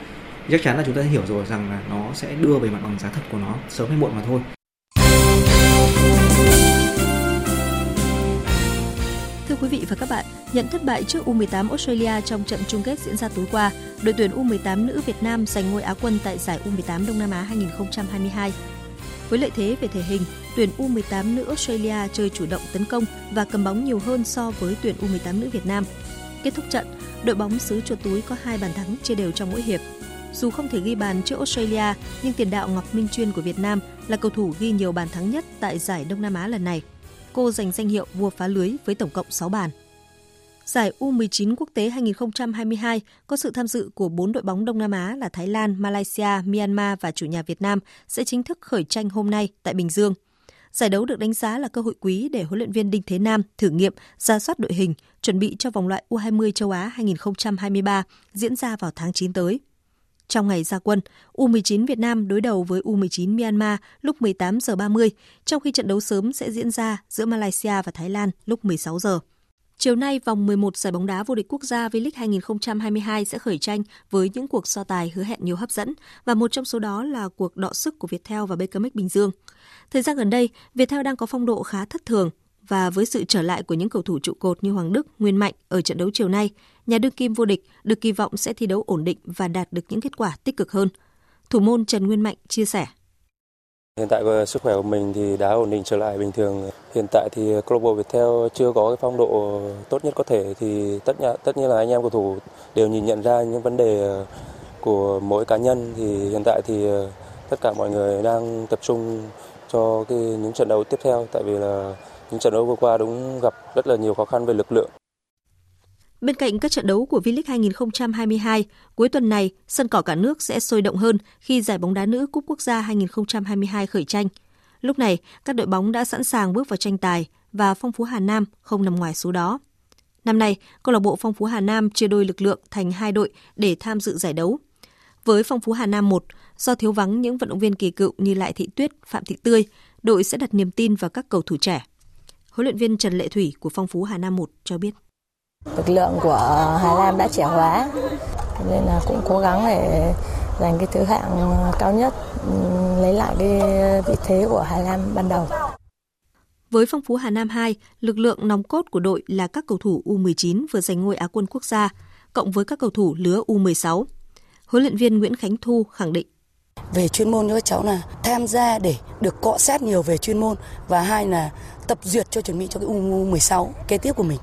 chắc chắn là chúng ta hiểu rồi rằng là nó sẽ đưa về mặt bằng giá thật của nó sớm hay muộn mà thôi. Thưa quý vị và các bạn, nhận thất bại trước U18 Australia trong trận chung kết diễn ra tối qua, đội tuyển U18 nữ Việt Nam giành ngôi Á quân tại giải U18 Đông Nam Á 2022. Với lợi thế về thể hình, tuyển U18 nữ Australia chơi chủ động tấn công và cầm bóng nhiều hơn so với tuyển U18 nữ Việt Nam. Kết thúc trận, đội bóng xứ chuột túi có hai bàn thắng chia đều trong mỗi hiệp. Dù không thể ghi bàn trước Australia, nhưng tiền đạo Ngọc Minh Chuyên của Việt Nam là cầu thủ ghi nhiều bàn thắng nhất tại giải Đông Nam Á lần này cô giành danh hiệu vua phá lưới với tổng cộng 6 bàn. Giải U19 quốc tế 2022 có sự tham dự của 4 đội bóng Đông Nam Á là Thái Lan, Malaysia, Myanmar và chủ nhà Việt Nam sẽ chính thức khởi tranh hôm nay tại Bình Dương. Giải đấu được đánh giá là cơ hội quý để huấn luyện viên Đinh Thế Nam thử nghiệm, ra soát đội hình, chuẩn bị cho vòng loại U20 châu Á 2023 diễn ra vào tháng 9 tới. Trong ngày ra quân, U19 Việt Nam đối đầu với U19 Myanmar lúc 18 giờ 30, trong khi trận đấu sớm sẽ diễn ra giữa Malaysia và Thái Lan lúc 16 giờ. Chiều nay, vòng 11 giải bóng đá vô địch quốc gia V-League 2022 sẽ khởi tranh với những cuộc so tài hứa hẹn nhiều hấp dẫn và một trong số đó là cuộc đọ sức của Viettel và BKMX Bình Dương. Thời gian gần đây, Viettel đang có phong độ khá thất thường và với sự trở lại của những cầu thủ trụ cột như Hoàng Đức, Nguyên Mạnh ở trận đấu chiều nay, nhà đương kim vô địch được kỳ vọng sẽ thi đấu ổn định và đạt được những kết quả tích cực hơn. Thủ môn Trần Nguyên Mạnh chia sẻ. Hiện tại ờ, sức khỏe của mình thì đã ổn định trở lại bình thường. Hiện tại thì câu lạc bộ Viettel chưa có cái phong độ tốt nhất có thể, thì tất nhiên tất nhiên là anh em cầu thủ đều nhìn nhận ra những vấn đề ờ, của mỗi cá nhân thì hiện tại thì ờ, tất cả mọi người đang tập trung cho cái những trận đấu tiếp theo, tại vì là những trận đấu vừa qua đúng gặp rất là nhiều khó khăn về lực lượng. Bên cạnh các trận đấu của V-League 2022, cuối tuần này, sân cỏ cả nước sẽ sôi động hơn khi giải bóng đá nữ Cúp Quốc gia 2022 khởi tranh. Lúc này, các đội bóng đã sẵn sàng bước vào tranh tài và Phong Phú Hà Nam không nằm ngoài số đó. Năm nay, câu lạc bộ Phong Phú Hà Nam chia đôi lực lượng thành hai đội để tham dự giải đấu. Với Phong Phú Hà Nam 1, do thiếu vắng những vận động viên kỳ cựu như Lại Thị Tuyết, Phạm Thị Tươi, đội sẽ đặt niềm tin vào các cầu thủ trẻ. Huấn luyện viên Trần Lệ Thủy của Phong Phú Hà Nam 1 cho biết. Lực lượng của Hà Nam đã trẻ hóa nên là cũng cố gắng để giành cái thứ hạng cao nhất, lấy lại cái vị thế của Hà Nam ban đầu. Với Phong Phú Hà Nam 2, lực lượng nòng cốt của đội là các cầu thủ U19 vừa giành ngôi Á quân quốc gia, cộng với các cầu thủ lứa U16. Huấn luyện viên Nguyễn Khánh Thu khẳng định về chuyên môn cho các cháu là tham gia để được cọ sát nhiều về chuyên môn và hai là tập duyệt cho chuẩn bị cho cái U16 kế tiếp của mình.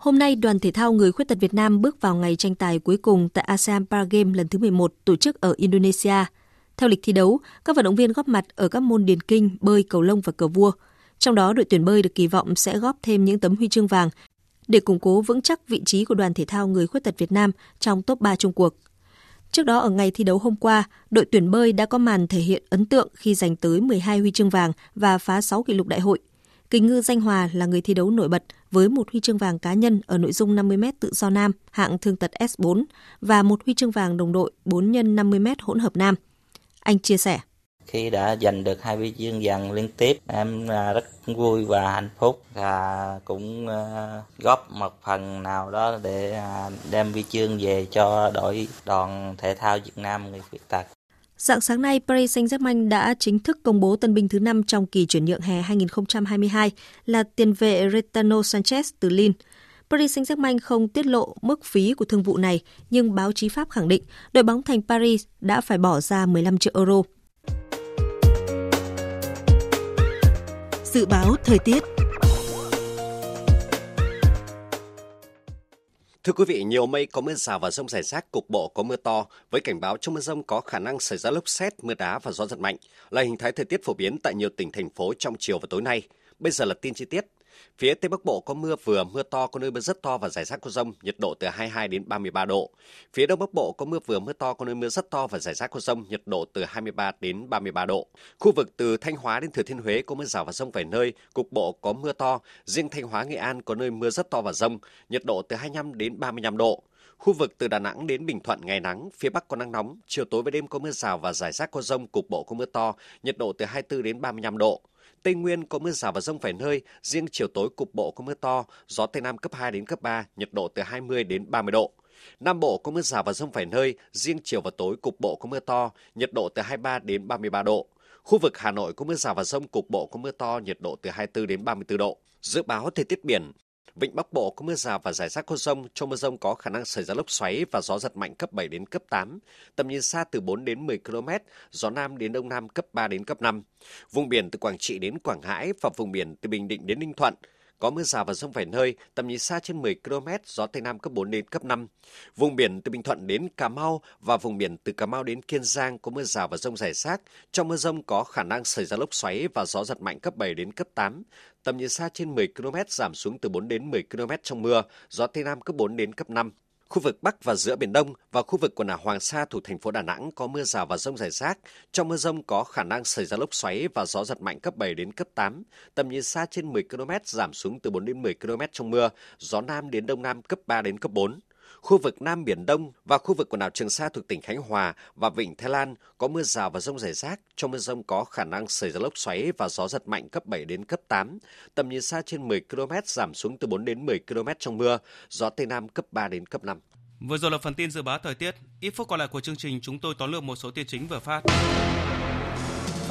Hôm nay, đoàn thể thao người khuyết tật Việt Nam bước vào ngày tranh tài cuối cùng tại ASEAN Paragame lần thứ 11 tổ chức ở Indonesia. Theo lịch thi đấu, các vận động viên góp mặt ở các môn điền kinh, bơi, cầu lông và cờ vua. Trong đó, đội tuyển bơi được kỳ vọng sẽ góp thêm những tấm huy chương vàng để củng cố vững chắc vị trí của đoàn thể thao người khuyết tật Việt Nam trong top 3 chung cuộc. Trước đó ở ngày thi đấu hôm qua, đội tuyển bơi đã có màn thể hiện ấn tượng khi giành tới 12 huy chương vàng và phá 6 kỷ lục đại hội. Kình ngư Danh Hòa là người thi đấu nổi bật với một huy chương vàng cá nhân ở nội dung 50m tự do nam, hạng thương tật S4 và một huy chương vàng đồng đội 4 x 50m hỗn hợp nam. Anh chia sẻ khi đã giành được hai huy chương vàng liên tiếp, em à, rất vui và hạnh phúc và cũng à, góp một phần nào đó để à, đem huy chương về cho đội đoàn thể thao Việt Nam người khuyết tật. Dạng sáng nay, Paris Saint-Germain đã chính thức công bố tân binh thứ 5 trong kỳ chuyển nhượng hè 2022 là tiền vệ Retano Sanchez từ Lille. Paris Saint-Germain không tiết lộ mức phí của thương vụ này, nhưng báo chí Pháp khẳng định đội bóng thành Paris đã phải bỏ ra 15 triệu euro. Dự báo thời tiết Thưa quý vị, nhiều mây có mưa rào và rông rải rác, cục bộ có mưa to, với cảnh báo trong mưa rông có khả năng xảy ra lốc xét, mưa đá và gió giật mạnh, là hình thái thời tiết phổ biến tại nhiều tỉnh thành phố trong chiều và tối nay. Bây giờ là tin chi tiết. Phía Tây Bắc Bộ có mưa vừa, mưa to, có nơi mưa rất to và rải rác có rông, nhiệt độ từ 22 đến 33 độ. Phía Đông Bắc Bộ có mưa vừa, mưa to, có nơi mưa rất to và rải rác có rông, nhiệt độ từ 23 đến 33 độ. Khu vực từ Thanh Hóa đến Thừa Thiên Huế có mưa rào và rông vài nơi, cục bộ có mưa to, riêng Thanh Hóa Nghệ An có nơi mưa rất to và rông, nhiệt độ từ 25 đến 35 độ. Khu vực từ Đà Nẵng đến Bình Thuận ngày nắng, phía Bắc có nắng nóng, chiều tối và đêm có mưa rào và rải rác có rông, cục bộ có mưa to, nhiệt độ từ 24 đến 35 độ. Tây Nguyên có mưa rào và rông vài nơi, riêng chiều tối cục bộ có mưa to, gió Tây Nam cấp 2 đến cấp 3, nhiệt độ từ 20 đến 30 độ. Nam Bộ có mưa rào và rông vài nơi, riêng chiều và tối cục bộ có mưa to, nhiệt độ từ 23 đến 33 độ. Khu vực Hà Nội có mưa rào và rông cục bộ có mưa to, nhiệt độ từ 24 đến 34 độ. Dự báo thời tiết biển, Vịnh Bắc Bộ có mưa rào và rải rác có rông, trong mưa rông có khả năng xảy ra lốc xoáy và gió giật mạnh cấp 7 đến cấp 8, tầm nhìn xa từ 4 đến 10 km, gió Nam đến Đông Nam cấp 3 đến cấp 5. Vùng biển từ Quảng Trị đến Quảng Ngãi và vùng biển từ Bình Định đến Ninh Thuận, có mưa rào và rông vài nơi, tầm nhìn xa trên 10 km, gió Tây Nam cấp 4 đến cấp 5. Vùng biển từ Bình Thuận đến Cà Mau và vùng biển từ Cà Mau đến Kiên Giang có mưa rào và rông rải rác. Trong mưa rông có khả năng xảy ra lốc xoáy và gió giật mạnh cấp 7 đến cấp 8. Tầm nhìn xa trên 10 km giảm xuống từ 4 đến 10 km trong mưa, gió Tây Nam cấp 4 đến cấp 5. Khu vực Bắc và giữa Biển Đông và khu vực quần đảo Hoàng Sa thuộc thành phố Đà Nẵng có mưa rào và rông rải rác. Trong mưa rông có khả năng xảy ra lốc xoáy và gió giật mạnh cấp 7 đến cấp 8. Tầm nhìn xa trên 10 km giảm xuống từ 4 đến 10 km trong mưa, gió Nam đến Đông Nam cấp 3 đến cấp 4 khu vực Nam Biển Đông và khu vực quần đảo Trường Sa thuộc tỉnh Khánh Hòa và Vịnh Thái Lan có mưa rào và rông rải rác. Trong mưa rông có khả năng xảy ra lốc xoáy và gió giật mạnh cấp 7 đến cấp 8. Tầm nhìn xa trên 10 km giảm xuống từ 4 đến 10 km trong mưa, gió Tây Nam cấp 3 đến cấp 5. Vừa rồi là phần tin dự báo thời tiết. Ít phút còn lại của chương trình chúng tôi tóm lược một số tin chính vừa phát.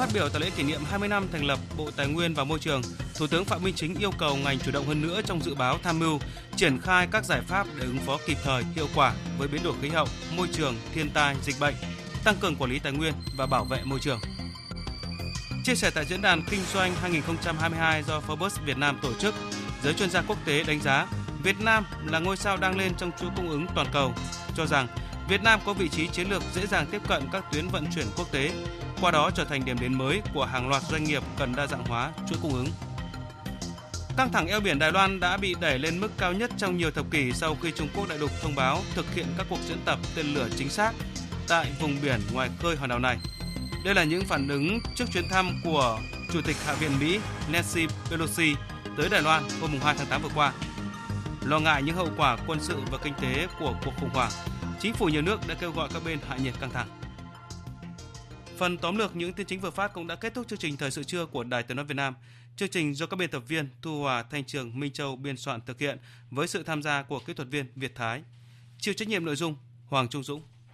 Phát biểu tại lễ kỷ niệm 20 năm thành lập Bộ Tài nguyên và Môi trường, Thủ tướng Phạm Minh Chính yêu cầu ngành chủ động hơn nữa trong dự báo tham mưu, triển khai các giải pháp để ứng phó kịp thời, hiệu quả với biến đổi khí hậu, môi trường, thiên tai, dịch bệnh, tăng cường quản lý tài nguyên và bảo vệ môi trường. Chia sẻ tại diễn đàn kinh doanh 2022 do Forbes Việt Nam tổ chức, giới chuyên gia quốc tế đánh giá Việt Nam là ngôi sao đang lên trong chuỗi cung ứng toàn cầu, cho rằng Việt Nam có vị trí chiến lược dễ dàng tiếp cận các tuyến vận chuyển quốc tế, qua đó trở thành điểm đến mới của hàng loạt doanh nghiệp cần đa dạng hóa chuỗi cung ứng. Căng thẳng eo biển Đài Loan đã bị đẩy lên mức cao nhất trong nhiều thập kỷ sau khi Trung Quốc đại lục thông báo thực hiện các cuộc diễn tập tên lửa chính xác tại vùng biển ngoài khơi hòn đảo này. Đây là những phản ứng trước chuyến thăm của Chủ tịch Hạ viện Mỹ Nancy Pelosi tới Đài Loan hôm 2 tháng 8 vừa qua. Lo ngại những hậu quả quân sự và kinh tế của cuộc khủng hoảng, chính phủ nhiều nước đã kêu gọi các bên hạ nhiệt căng thẳng. Phần tóm lược những tin chính vừa phát cũng đã kết thúc chương trình thời sự trưa của Đài Tiếng nói Việt Nam. Chương trình do các biên tập viên Thu Hòa, Thanh Trường, Minh Châu biên soạn thực hiện với sự tham gia của kỹ thuật viên Việt Thái. Chịu trách nhiệm nội dung Hoàng Trung Dũng.